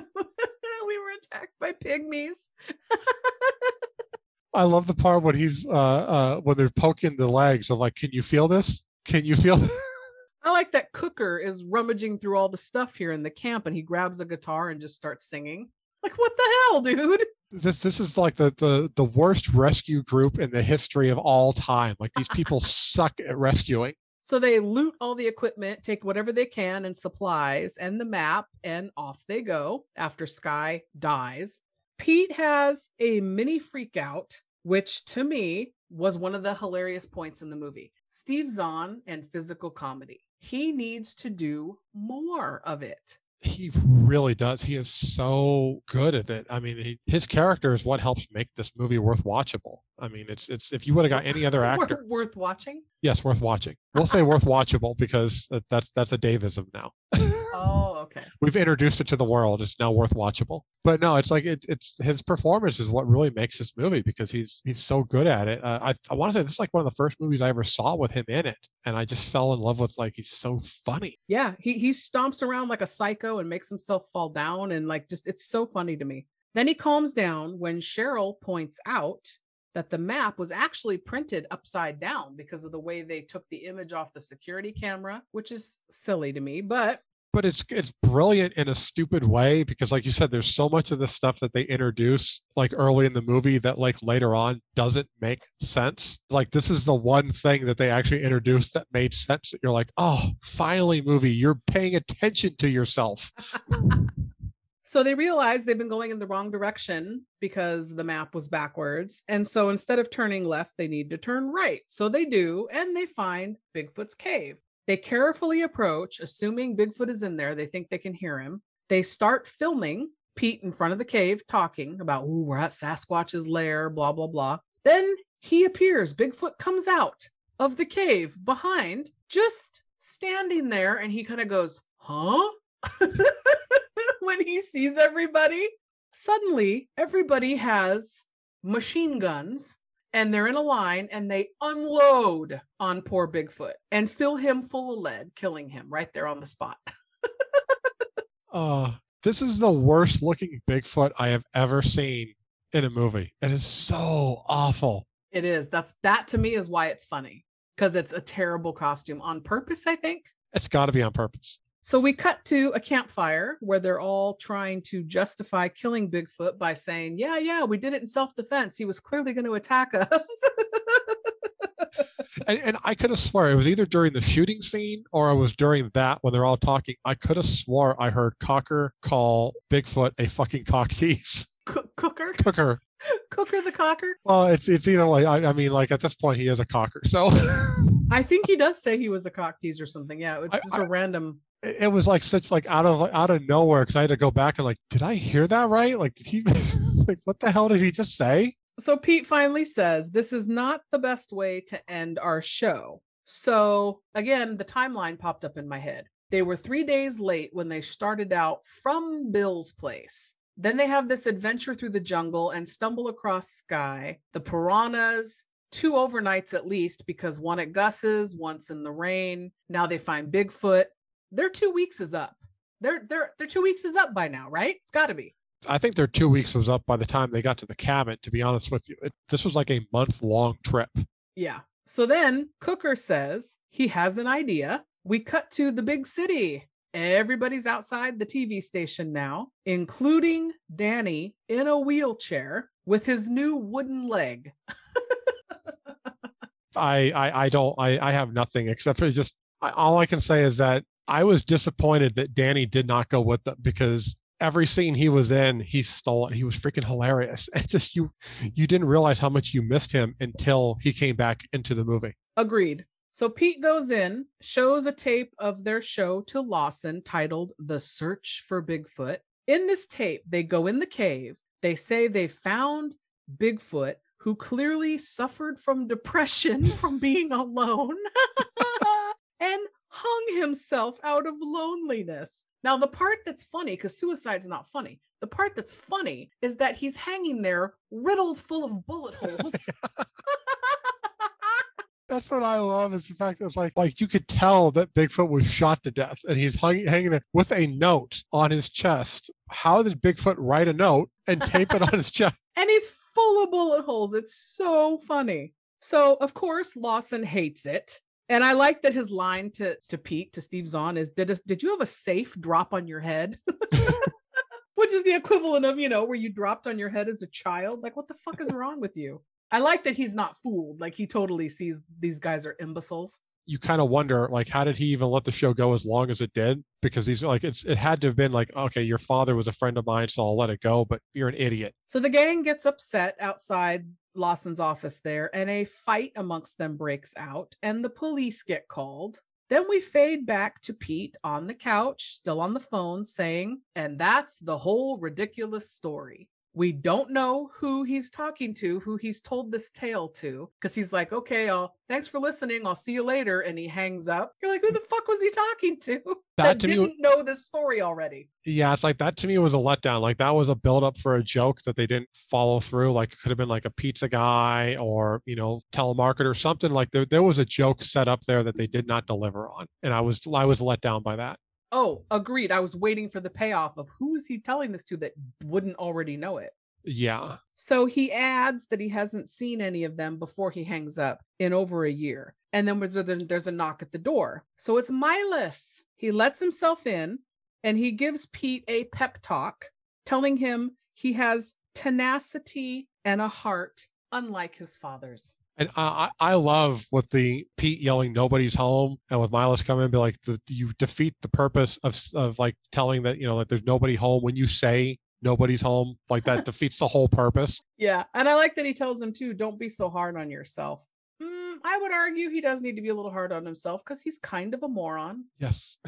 we were attacked by pygmies. <laughs> I love the part when he's uh uh when they're poking the legs of like, can you feel this? Can you feel <laughs> I like that Cooker is rummaging through all the stuff here in the camp and he grabs a guitar and just starts singing. Like, what the hell, dude? this this is like the the the worst rescue group in the history of all time. Like these people <laughs> suck at rescuing. So they loot all the equipment, take whatever they can and supplies and the map, and off they go after Sky dies. Pete has a mini freak out, which to me was one of the hilarious points in the movie. Steve Zahn and physical comedy. He needs to do more of it. He really does. He is so good at it. I mean, he, his character is what helps make this movie worth watchable. I mean, it's it's if you would have got any other <laughs> actor, worth watching. Yes, worth watching. We'll say worth watchable because that's that's a Davism now. <laughs> oh, okay. We've introduced it to the world. It's now worth watchable. But no, it's like it, it's his performance is what really makes this movie because he's he's so good at it. Uh, I I want to say this is like one of the first movies I ever saw with him in it, and I just fell in love with like he's so funny. Yeah, he he stomps around like a psycho and makes himself fall down, and like just it's so funny to me. Then he calms down when Cheryl points out that the map was actually printed upside down because of the way they took the image off the security camera, which is silly to me, but but it's it's brilliant in a stupid way because like you said there's so much of the stuff that they introduce like early in the movie that like later on doesn't make sense. Like this is the one thing that they actually introduced that made sense that you're like oh finally movie you're paying attention to yourself <laughs> So they realize they've been going in the wrong direction because the map was backwards. And so instead of turning left, they need to turn right. So they do, and they find Bigfoot's cave. They carefully approach, assuming Bigfoot is in there. They think they can hear him. They start filming Pete in front of the cave talking about, ooh, we're at Sasquatch's lair, blah, blah, blah. Then he appears. Bigfoot comes out of the cave behind, just standing there, and he kind of goes, huh? <laughs> when he sees everybody. Suddenly, everybody has machine guns and they're in a line and they unload on poor Bigfoot and fill him full of lead, killing him right there on the spot. <laughs> uh, this is the worst looking Bigfoot I have ever seen in a movie. It is so awful. It is. That's that to me is why it's funny because it's a terrible costume on purpose, I think. It's got to be on purpose. So we cut to a campfire where they're all trying to justify killing Bigfoot by saying, Yeah, yeah, we did it in self defense. He was clearly going to attack <laughs> us. and, and, I could have swore it was either during the shooting scene or it was during that when they're all talking. I could have swore I heard Cocker call Bigfoot a fucking cock tease. <laughs> C- cooker? Cooker. <laughs> Cooker the cocker? Well, it's it's either like I, I mean, like at this point he is a cocker. So I think he does say he was a cock tease or something. Yeah, it's just I, a random it was like such like out of out of nowhere because I had to go back and like, did I hear that right? Like, did he <laughs> like what the hell did he just say? So Pete finally says, This is not the best way to end our show. So again, the timeline popped up in my head. They were three days late when they started out from Bill's place. Then they have this adventure through the jungle and stumble across Sky, the piranhas, two overnights at least, because one at Gus's, once in the rain. Now they find Bigfoot their two weeks is up. Their their their two weeks is up by now, right? It's got to be. I think their two weeks was up by the time they got to the cabin. To be honest with you, it, this was like a month long trip. Yeah. So then Cooker says he has an idea. We cut to the big city. Everybody's outside the TV station now, including Danny in a wheelchair with his new wooden leg. <laughs> I, I I don't I I have nothing except for just I, all I can say is that I was disappointed that Danny did not go with them because every scene he was in, he stole it. He was freaking hilarious. <laughs> It's just you you didn't realize how much you missed him until he came back into the movie. Agreed. So Pete goes in, shows a tape of their show to Lawson titled The Search for Bigfoot. In this tape, they go in the cave. They say they found Bigfoot, who clearly suffered from depression <laughs> from being alone. <laughs> and hung himself out of loneliness. Now, the part that's funny, because suicide's not funny, the part that's funny is that he's hanging there riddled full of bullet holes. <laughs> That's what I love is the fact that it's like like you could tell that Bigfoot was shot to death and he's hung, hanging there with a note on his chest. How did Bigfoot write a note and tape it on his chest? <laughs> and he's full of bullet holes. It's so funny. So, of course, Lawson hates it. And I like that his line to to Pete to Steve Zahn is did a, did you have a safe drop on your head? <laughs> <laughs> Which is the equivalent of, you know, where you dropped on your head as a child. Like, what the fuck is wrong with you? I like that he's not fooled. Like he totally sees these guys are imbeciles. You kind of wonder, like, how did he even let the show go as long as it did? Because he's like, it's it had to have been like, okay, your father was a friend of mine, so I'll let it go, but you're an idiot. So the gang gets upset outside Lawson's office there, and a fight amongst them breaks out, and the police get called. Then we fade back to Pete on the couch, still on the phone, saying, and that's the whole ridiculous story. We don't know who he's talking to, who he's told this tale to, because he's like, okay, I'll thanks for listening. I'll see you later. And he hangs up. You're like, who the fuck was he talking to? <laughs> That That, to didn't was- know this story already. Yeah, it's like that to me was a letdown. Like that was a build up for a joke that they didn't follow through. Like it could have been like a pizza guy or, you know, telemarketer, something like there, there was a joke set up there that they did not deliver on. And I was I was let down by that. Oh, agreed. I was waiting for the payoff of who is he telling this to that wouldn't already know it. Yeah. So he adds that he hasn't seen any of them before he hangs up in over a year. And then there's a, knock at the door. So it's Milas. He lets himself in and he gives Pete a pep talk, telling him he has tenacity and a heart unlike his father's. And I, I love with the Pete yelling nobody's home and with Milas coming and be like the, you defeat the purpose of of like telling that you know like there's nobody home when you say nobody's home like that <laughs> defeats the whole purpose. Yeah. And I like that he tells him too, don't be so hard on yourself. Mm, I would argue he does need to be a little hard on himself because he's kind of a moron. Yes. <laughs>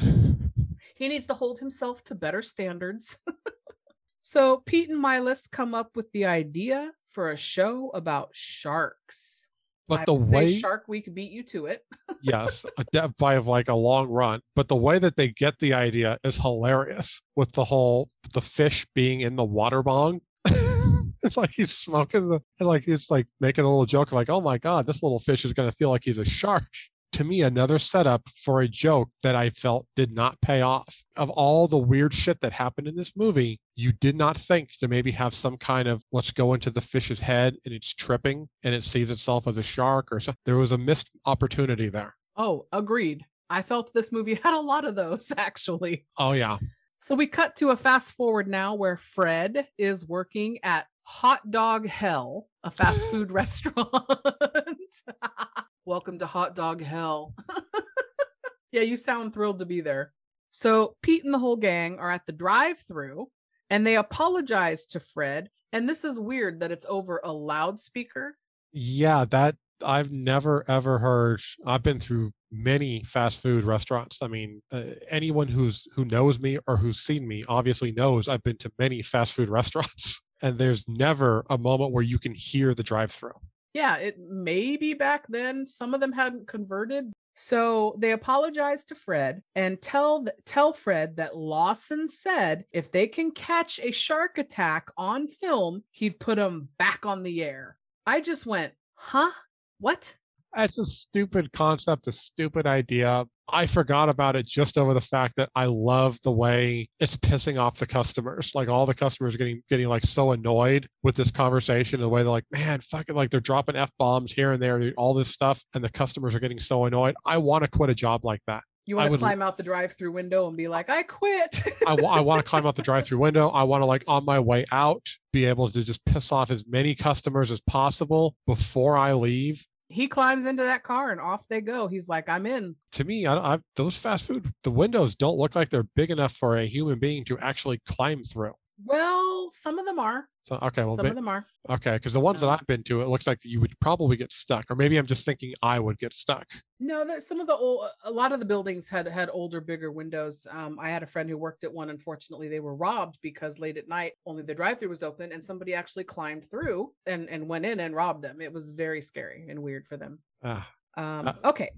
He needs to hold himself to better standards. <laughs> so Pete and Milas come up with the idea for a show about sharks. But I the way Shark Week beat you to it. yes, <laughs> by like a long run. But the way that they get the idea is hilarious with the whole the fish being in the water bong. <laughs> it's like he's smoking the and like he's like making a little joke like, oh my god, this little fish is gonna feel like he's a shark. To me, another setup for a joke that I felt did not pay off. Of all the weird shit that happened in this movie, you did not think to maybe have some kind of let's go into the fish's head and it's tripping and it sees itself as a shark or something. There was a missed opportunity there. Oh, agreed. I felt this movie had a lot of those <laughs> actually. Oh yeah. So we cut to a fast forward now where Fred is working at Hot Dog Hell, a fast food <laughs> restaurant. <laughs> Welcome to Hot Dog Hell. <laughs> yeah, you sound thrilled to be there. So Pete and the whole gang are at the drive-through and they apologize to Fred. And this is weird that it's over a loudspeaker. Yeah, that I've never ever heard. I've been through many fast food restaurants. I mean, uh, anyone who's who knows me or who's seen me obviously knows I've been to many fast food restaurants, and there's never a moment where you can hear the drive-through. yeah, it maybe back then some of them hadn't converted. So they apologize to Fred and tell tell Fred that Lawson said if they can catch a shark attack on film, he'd put them back on the air. I just went, "Huh? What?" It's a stupid concept, a stupid idea. I forgot about it just over the fact that I love the way it's pissing off the customers. Like all the customers getting getting like so annoyed with this conversation, the way they're like, man, fucking like they're dropping F bombs here and there, all this stuff, and the customers are getting so annoyed. I want to quit a job like that. You I want to would- climb out the drive-through window and be like, "I quit." <laughs> I, wa- I want to climb out the drive-through window. I want to like on my way out be able to just piss off as many customers as possible before I leave. He climbs into that car and off they go. He's like, "I'm in." To me, I, I those fast food the windows don't look like they're big enough for a human being to actually climb through. Well, some of them are. So okay, well, some ma- of them are. okay, because the ones that Um, I've been to, it looks like you would probably get stuck, or maybe I'm just thinking I would get stuck. No, that some of the old, a lot of the buildings had had older, bigger windows. Um, I had a friend who worked at one. Unfortunately, they were robbed because late at night only the drive-through was open, and somebody actually climbed through and and went in and robbed them. It was very scary and weird for them. Ah, Um, Uh, okay,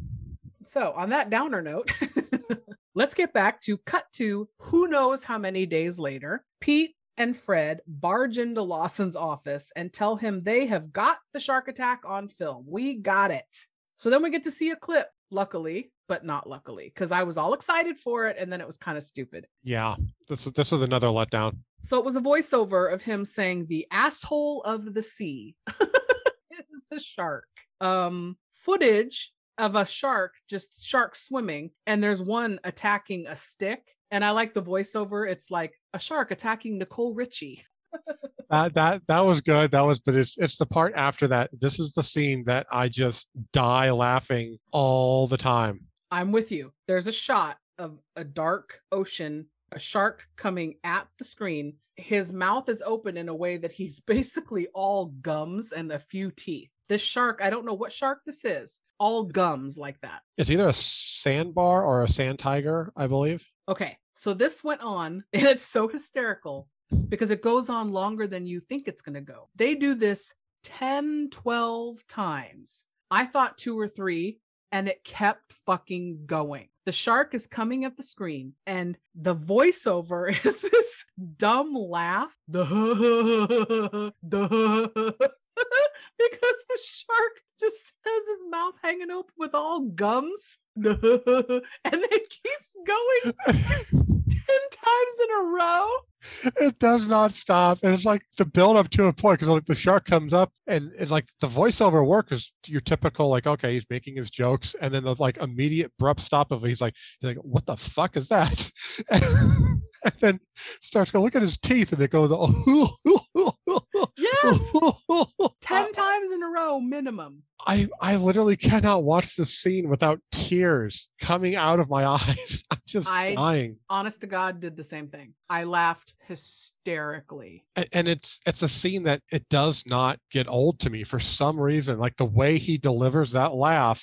So, on that downer note, <laughs> let's get back to cut to who knows how many days later. Pete and Fred barge into Lawson's office and tell him they have got the shark attack on film. We got it. So then we get to see a clip, luckily, but not luckily, because I was all excited for it and then it was kind of stupid. Yeah, this this was another letdown. So it was a voiceover of him saying the asshole of the sea <laughs> is the shark. Um footage of a shark just shark swimming and there's one attacking a stick and I like the voiceover it's like a shark attacking Nicole Richie. <laughs> That that that was good. That was, but it's it's the part after that. This is the scene that I just die laughing all the time. I'm with you. There's a shot of a dark ocean, a shark coming at the screen. His mouth is open in a way that he's <laughs> basically all gums and a few teeth. This shark, I don't know what shark this is, all gums like that. It's either a sandbar or a sand tiger, I believe. Okay, so this went on, <laughs> and it's so hysterical because it goes on longer than you think it's going to go. They do this 10, 12 times. I thought two or three, and it kept fucking going. The shark is coming at the screen, and the voiceover <laughs> is this dumb laugh. The, <laughs> the, because the shark just has his mouth hanging open with all gums. <laughs> and it keeps going 10 times in a row. It does not stop, and it's like the build up to a point because like the shark comes up, and it's like the voiceover work is your typical like okay he's making his jokes, and then the like immediate abrupt stop of it, he's like he's like what the fuck is that? <laughs> and then starts to look at his teeth, and it goes oh Yes. <laughs> 10 times in a row minimum. I I literally cannot watch this scene without tears coming out of my <laughs> eyes. I'm just I- dying. Honest to God, did the same thing. I laughed hysterically. A- And it's it's a scene that it does not get old to me for some reason. Like the way he delivers that laugh,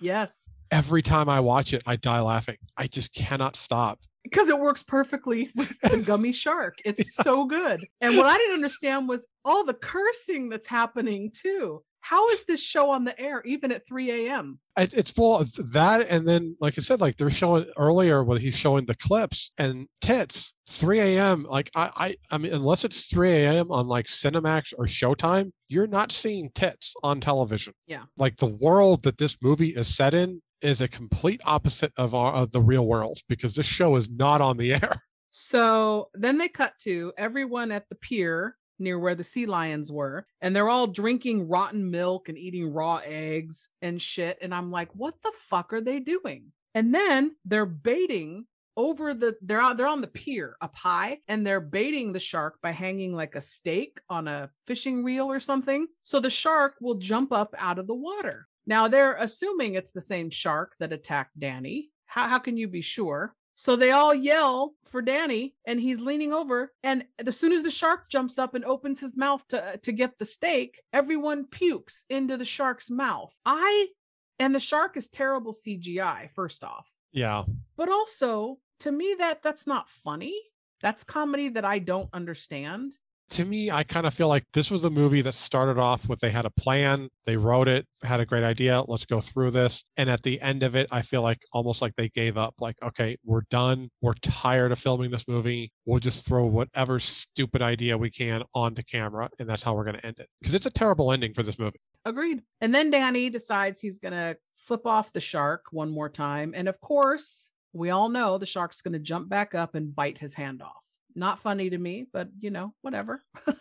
Yes. every time I watch it, I die laughing. I just cannot stop. Because it works perfectly <laughs> with the gummy shark. It's so good. And what I didn't understand was all the cursing that's happening too. How is this show on the air even at 3 a.m.? It, it's full of that, and then like I said, like they're showing earlier when he's showing the clips and tits. 3 a.m. Like I, I, I mean, unless it's 3 a.m. on like Cinemax or Showtime, you're not seeing tits on television. Yeah. Like the world that this movie is set in is a complete opposite of our of the real world because this show is not on the <laughs> air. So then they cut to everyone at the pier near where the sea lions were, and they're all drinking rotten milk and eating raw eggs and shit. And I'm like, what the fuck are they doing? And then they're baiting over the they're out they're on the pier up high and they're baiting the shark by hanging like a stake on a fishing reel or something so the shark will jump up out of the water now they're assuming it's the same shark that attacked danny how, how can you be sure so they all yell for Danny, and he's leaning over. And as soon as the shark jumps up and opens his mouth to uh, to get the steak, everyone pukes into the shark's mouth. I and the shark is terrible CGI. First off, Yeah. but also to me that that's not funny. That's comedy that I don't understand. To me, I kind of feel like this was a movie that started off with they had a plan, they wrote it, had a great idea, let's go through this. And at the end of it, I feel like almost like they gave up, like, okay, we're done. We're tired of filming this movie. We'll just throw whatever stupid idea we can onto camera. And that's how we're going to end it. Because it's a terrible ending for this movie. Agreed. And then Danny decides he's going to flip off the shark one more time. And of course, we all know the shark's going to jump back up and bite his hand off. Not funny to me, but you know, whatever. <laughs>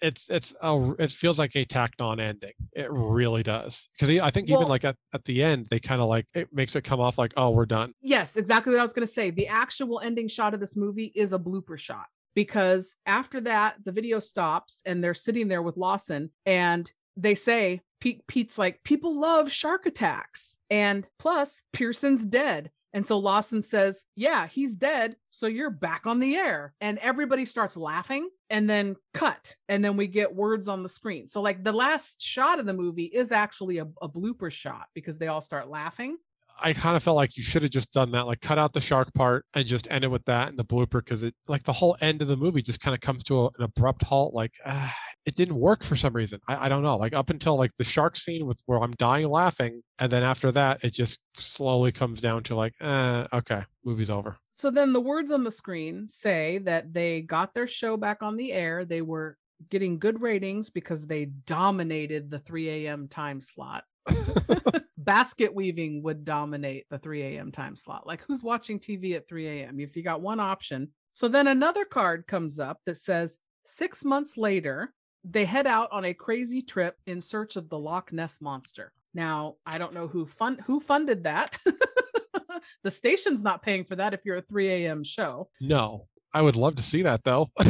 It's, it's, a, it feels like a tacked on ending. It really does. Because I think even like at, at the end, they kind of like, it makes it come off like, oh, we're done. yes, exactly what I was going to say. The actual ending shot of this movie is a blooper shot because after that, the video stops and they're sitting there with Lawson and they say, Pete, Pete's like, people love shark attacks. And plus, Pearson's dead. And so Lawson says, Yeah, he's dead. So you're back on the air. And everybody starts laughing and then cut. And then we get words on the screen. So, like, the last shot of the movie is actually a, a blooper shot because they all start laughing. I kind of felt like you should have just done that, like cut out the shark part and just end it with that and the blooper, because it like the whole end of the movie just kind of comes to a, an abrupt halt. Like, ah, it didn't work for some reason. I, I don't know. Like up until like the shark scene with where I'm dying laughing, and then after that, it just slowly comes down to like, eh, okay, movie's over. So then the words on the screen say that they got their show back on the air. They were getting good ratings because they dominated the 3 a.m. time slot. <laughs> <laughs> Basket weaving would dominate the 3 a.m. time slot. Like, who's watching TV at 3 a.m.? If you got one option. So then another card comes up that says six months later, they head out on a crazy trip in search of the Loch Ness monster. Now, I don't know who fund who funded that. <laughs> the station's not paying for that if you're a 3 a.m. show. No, I would love to see that though. <laughs>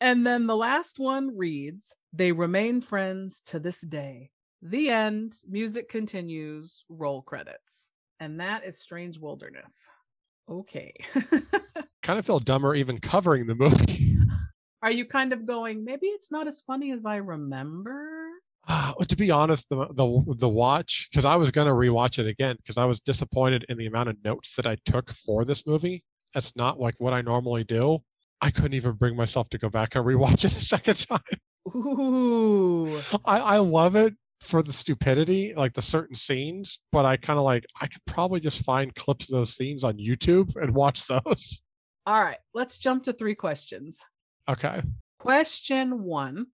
And then the last one reads, They remain friends to this day. The end. Music continues. Roll credits. And that is Strange Wilderness. Okay. <laughs> kind of feel dumber even covering the movie. Are you kind of going, maybe it's not as funny as I remember? Uh, to be honest, the the, the watch because I was gonna rewatch it again because I was disappointed in the amount of notes that I took for this movie. That's not like what I normally do. I couldn't even bring myself to go back and <laughs> rewatch it a second time. Ooh. <laughs> I, I love it for the stupidity, like the certain scenes, but I kind of like I could probably just find clips of those scenes on YouTube and watch <laughs> those. All right, let's jump to three questions. Okay. Question one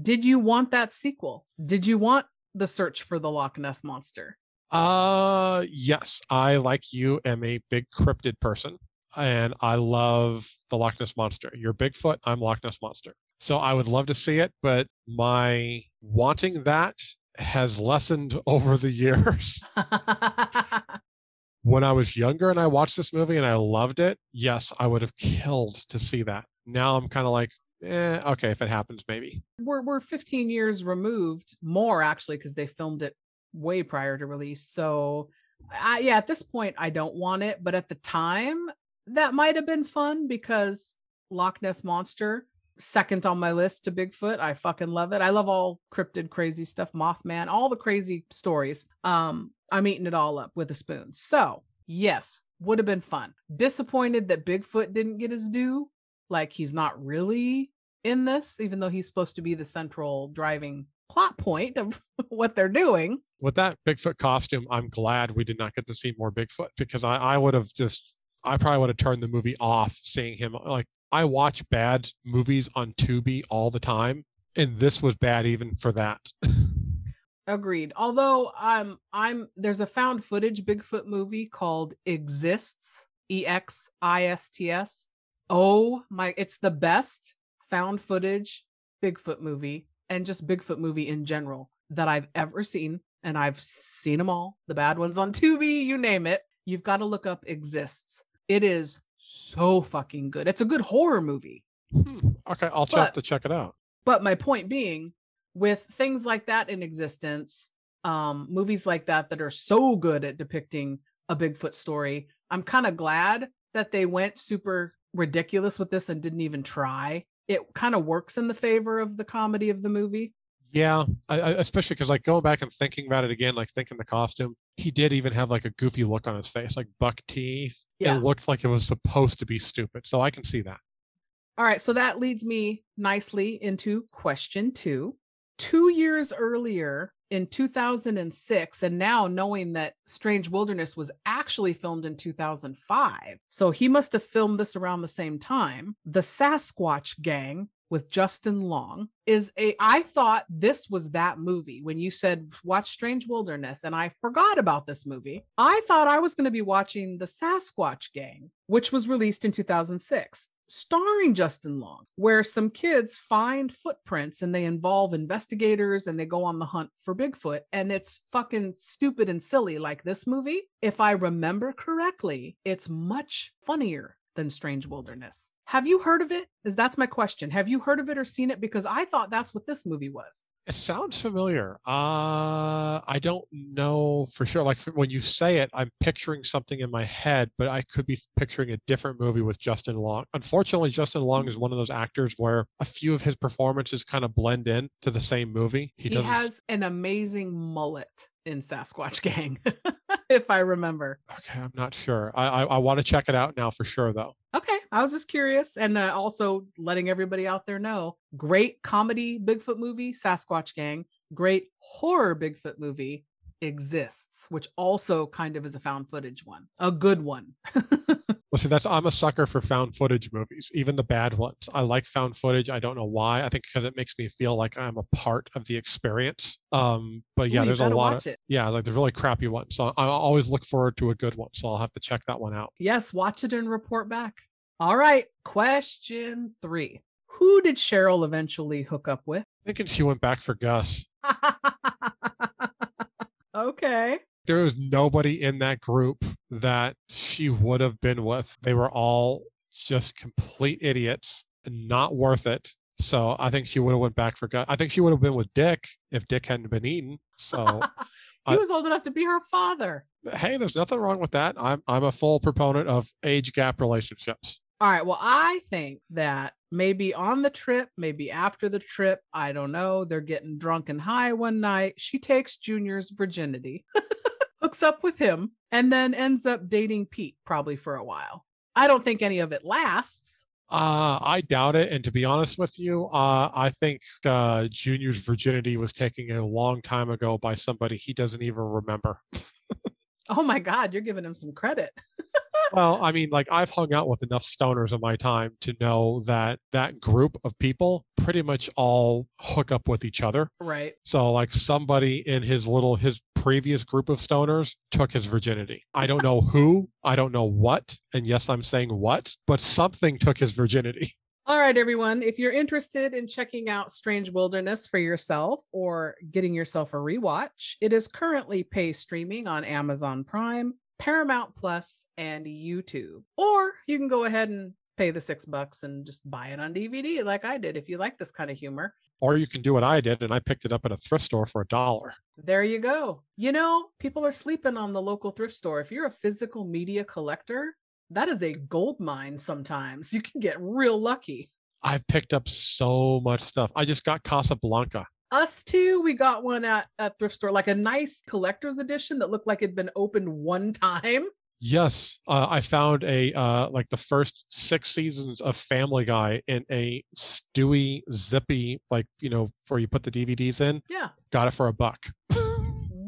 Did you want that sequel? Did you want the search for the Loch Ness monster? Uh yes, I like you am a big cryptid person and I love the Loch Ness monster. You're Bigfoot, I'm Loch Ness monster. So I would love to see it, but my wanting that has lessened <laughs> over the years. <laughs> when I was younger and I watched this movie and I loved it, yes, I would have killed to see that. Now I'm kind of like, eh, okay, if it happens, maybe. We're we're 15 years removed, more actually, because they filmed it way prior to release. So, I, yeah, at this point, I don't want it, but at the time, that might have been fun because Loch Ness monster second on my list to Bigfoot. I fucking love it. I love all cryptid crazy stuff, Mothman, all the crazy stories. Um, I'm eating it all up with a spoon. So, yes, would have been fun. Disappointed that Bigfoot didn't get his due. Like he's not really in this, even though he's supposed to be the central driving plot point of <laughs> what they're doing. With that Bigfoot costume, I'm glad we did not get to see more Bigfoot because I, I would have just I probably would have turned the movie off seeing him. Uh, like I watch bad movies on Tubi all the time, and this was bad even for that. <laughs> Agreed. Although I'm I'm there's a found footage Bigfoot movie called Exists, E X I S T S. Oh my it's the best found footage Bigfoot movie and just Bigfoot movie in general that I've ever seen and I've seen them all. The bad ones on <laughs> Tubi, you name it. You've got to look up Exists. It is so fucking good. It's a good horror movie. Hmm. Okay, I'll But- have to check it out. But my point being, with things like that in existence, um, movies like that that are so good at depicting a Bigfoot story, I'm kind of glad that they went super ridiculous with this and didn't even try. It kind of works in the favor of the comedy of the movie. Yeah, I, I, especially because like going back and thinking about it again, like thinking the costume, he did even have like a goofy look on his face, like buck teeth. Yeah. It looked like it was supposed to be stupid, so I can see that. All right, so that leads me nicely into question two. Two years earlier in 2006, and now knowing that Strange Wilderness was actually filmed in 2005, so he must have filmed this around the same time. The Sasquatch Gang with Justin Long is a I thought this was that movie when you said watch Strange Wilderness and I forgot about this movie. I thought I was going to be watching The Sasquatch Gang, which was released in 2006 starring Justin Long, where some kids find footprints and they involve investigators and they go on the hunt for Bigfoot. And it's fucking stupid and silly like this movie. If I remember correctly, it's much funnier than Strange Wilderness. Have you heard of it? Is that's my question. Have you heard of it or seen it? Because I thought that's what this movie was. It sounds familiar. Uh, I don't know for sure. Like when you say it, I'm picturing something in my head, but I could be picturing a different movie with Justin Long. Unfortunately, Justin Long is one of those actors where a few of his performances kind of blend in to the same movie. He, doesn't. has an amazing mullet in Sasquatch <laughs> Gang, if I remember. Okay, I'm not sure. I I, I want to check it out now for sure though. Okay. I was just curious. And uh, also letting everybody out there know great comedy Bigfoot movie, Sasquatch Gang, great horror Bigfoot movie exists, which also kind of is a found footage one, a good one. <laughs> See, that's I'm a sucker for found footage movies, even the bad ones. I like found footage. I don't know why. I think because it makes me feel like I'm a part of the experience. Um, but yeah, Ooh, there's a lot of it. yeah, like the really crappy ones. So I always look forward to a good one. So I'll have to check that one out. Yes, watch it and report back. All right. Question three Who did Cheryl eventually hook up with? Thinking she went back for Gus. <laughs> okay. There was nobody in that group that she would have been with. They were all just complete idiots and not worth it. So I think she would have went back for Gus. I think she would have been with Dick if Dick hadn't been eaten. So <laughs> he was old enough to be her father. hey, there's nothing wrong with that. I'm I'm a full proponent of age gap relationships. All right. Well, I think that maybe on the trip, maybe after the trip, I don't know. They're getting drunk and high one night. She takes Junior's virginity, <laughs> hooks up with him, and then ends up dating Pete probably for a while. I don't think any of it lasts. Uh, I doubt it. And to be honest with you, uh, I think uh, Junior's virginity was taken a long time ago by somebody he doesn't even remember. Oh my God, you're giving him some credit. <laughs> well, I mean, like I've hung out with enough stoners in my time to know that that group of people pretty much all hook up with each other. Right. So, like somebody in his little his previous group of stoners took his virginity. I don't know who, I don't know what, and yes, I'm saying what, but something took his virginity. <laughs> All right, everyone. If you're interested in checking out Strange Wilderness for yourself or getting yourself a rewatch, it is currently pay streaming on Amazon Prime, Paramount Plus, and YouTube. Or you can go ahead and pay the six bucks and just buy it on DVD like I did if you like this kind of humor. Or you can do what I did, and I picked it up at a thrift store for a dollar. There you go. You know, people are sleeping on the local thrift store. If you're a physical media collector, that is a gold mine sometimes. You can get real lucky. I've picked up so much stuff. I just got Casablanca. Us too, we got one at a thrift store, like a nice collector's edition that looked like it'd been opened one time. Yes, uh, I found a uh, like the first six seasons of Family Guy in a Stewie zippy, like you know, where you put the DVDs in. Yeah. Got it for a buck. <laughs>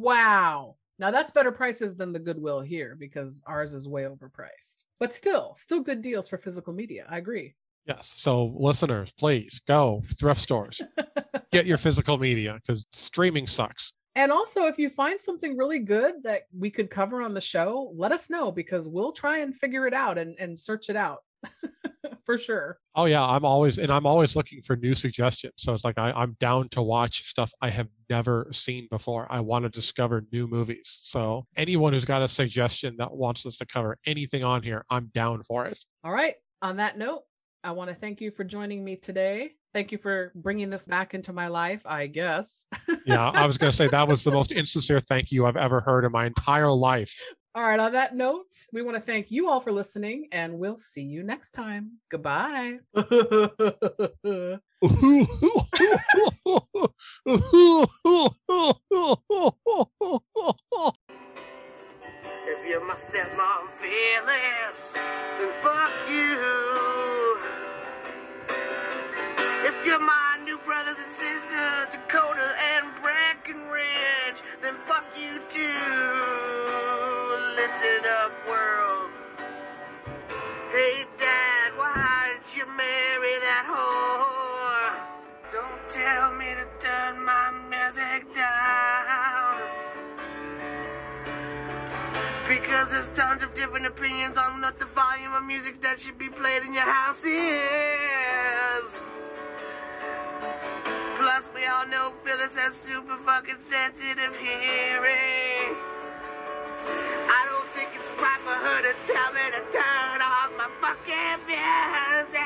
Wow. Now that's better prices than the Goodwill here because ours is way overpriced. But still, still good deals for physical media. I agree. Yes. So listeners, please go thrift stores, <laughs> get your physical media because streaming sucks. And also, if you find something really good that we could cover on the show, let us know because we'll try and figure it out and, and search it out <laughs> for sure. Oh yeah, I'm always and I'm always looking for new suggestions. So it's like I, I'm down to watch stuff I have never seen before. I want to discover new movies. So anyone who's got a suggestion that wants us to cover anything on here, I'm down for it. All right. On that note, I want to thank you for joining me today. Thank you for bringing this back into my life, I guess. Yeah, I was going to say that was the <laughs> most insincere thank you I've ever heard in my entire life. All right. On that note, we want to thank you all for listening and we'll see you next time. Goodbye. If you're my stepmom Phyllis, then fuck you. You're my new brothers and sisters, Dakota and Breckenridge, then fuck you too. Listen up, world. Hey, Dad, why'd you marry that whore? Don't tell me to turn my music down. Because there's tons of different opinions on what the volume of music that should be played in your house is. Plus, we all know Phyllis has super fucking sensitive hearing. I don't think it's right for her to tell me to turn off my fucking music.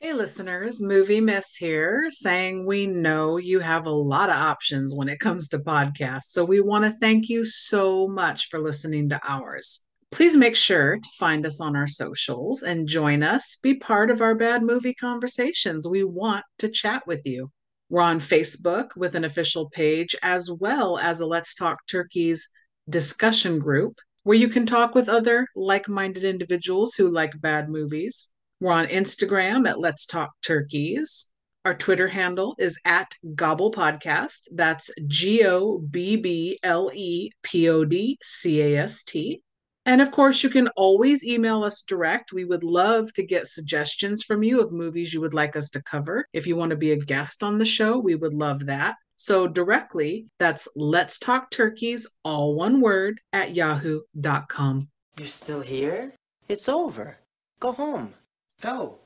Hey, listeners, Movie Miss here, saying we know you have a lot of options when it comes to podcasts. So we want to thank you so much for listening to ours. Please make sure to find us on our socials and join us. Be part of our bad movie conversations. We want to chat with you. We're on Facebook with an official page, as well as a Let's Talk Turkeys discussion group. where you can talk with other like minded individuals who like bad movies. We're on Instagram at Let's Talk Turkeys. Our Twitter handle is at Gobble Podcast. That's G O B B L E P O D C A S T. And of course, you can always email us direct. We would love to get suggestions from you of movies you would like us to cover. If you want to be a guest on the show, we would love that. So directly, that's Let's Talk Turkeys, all one word, at yahoo.com. You're still here? It's over. Go home. Go.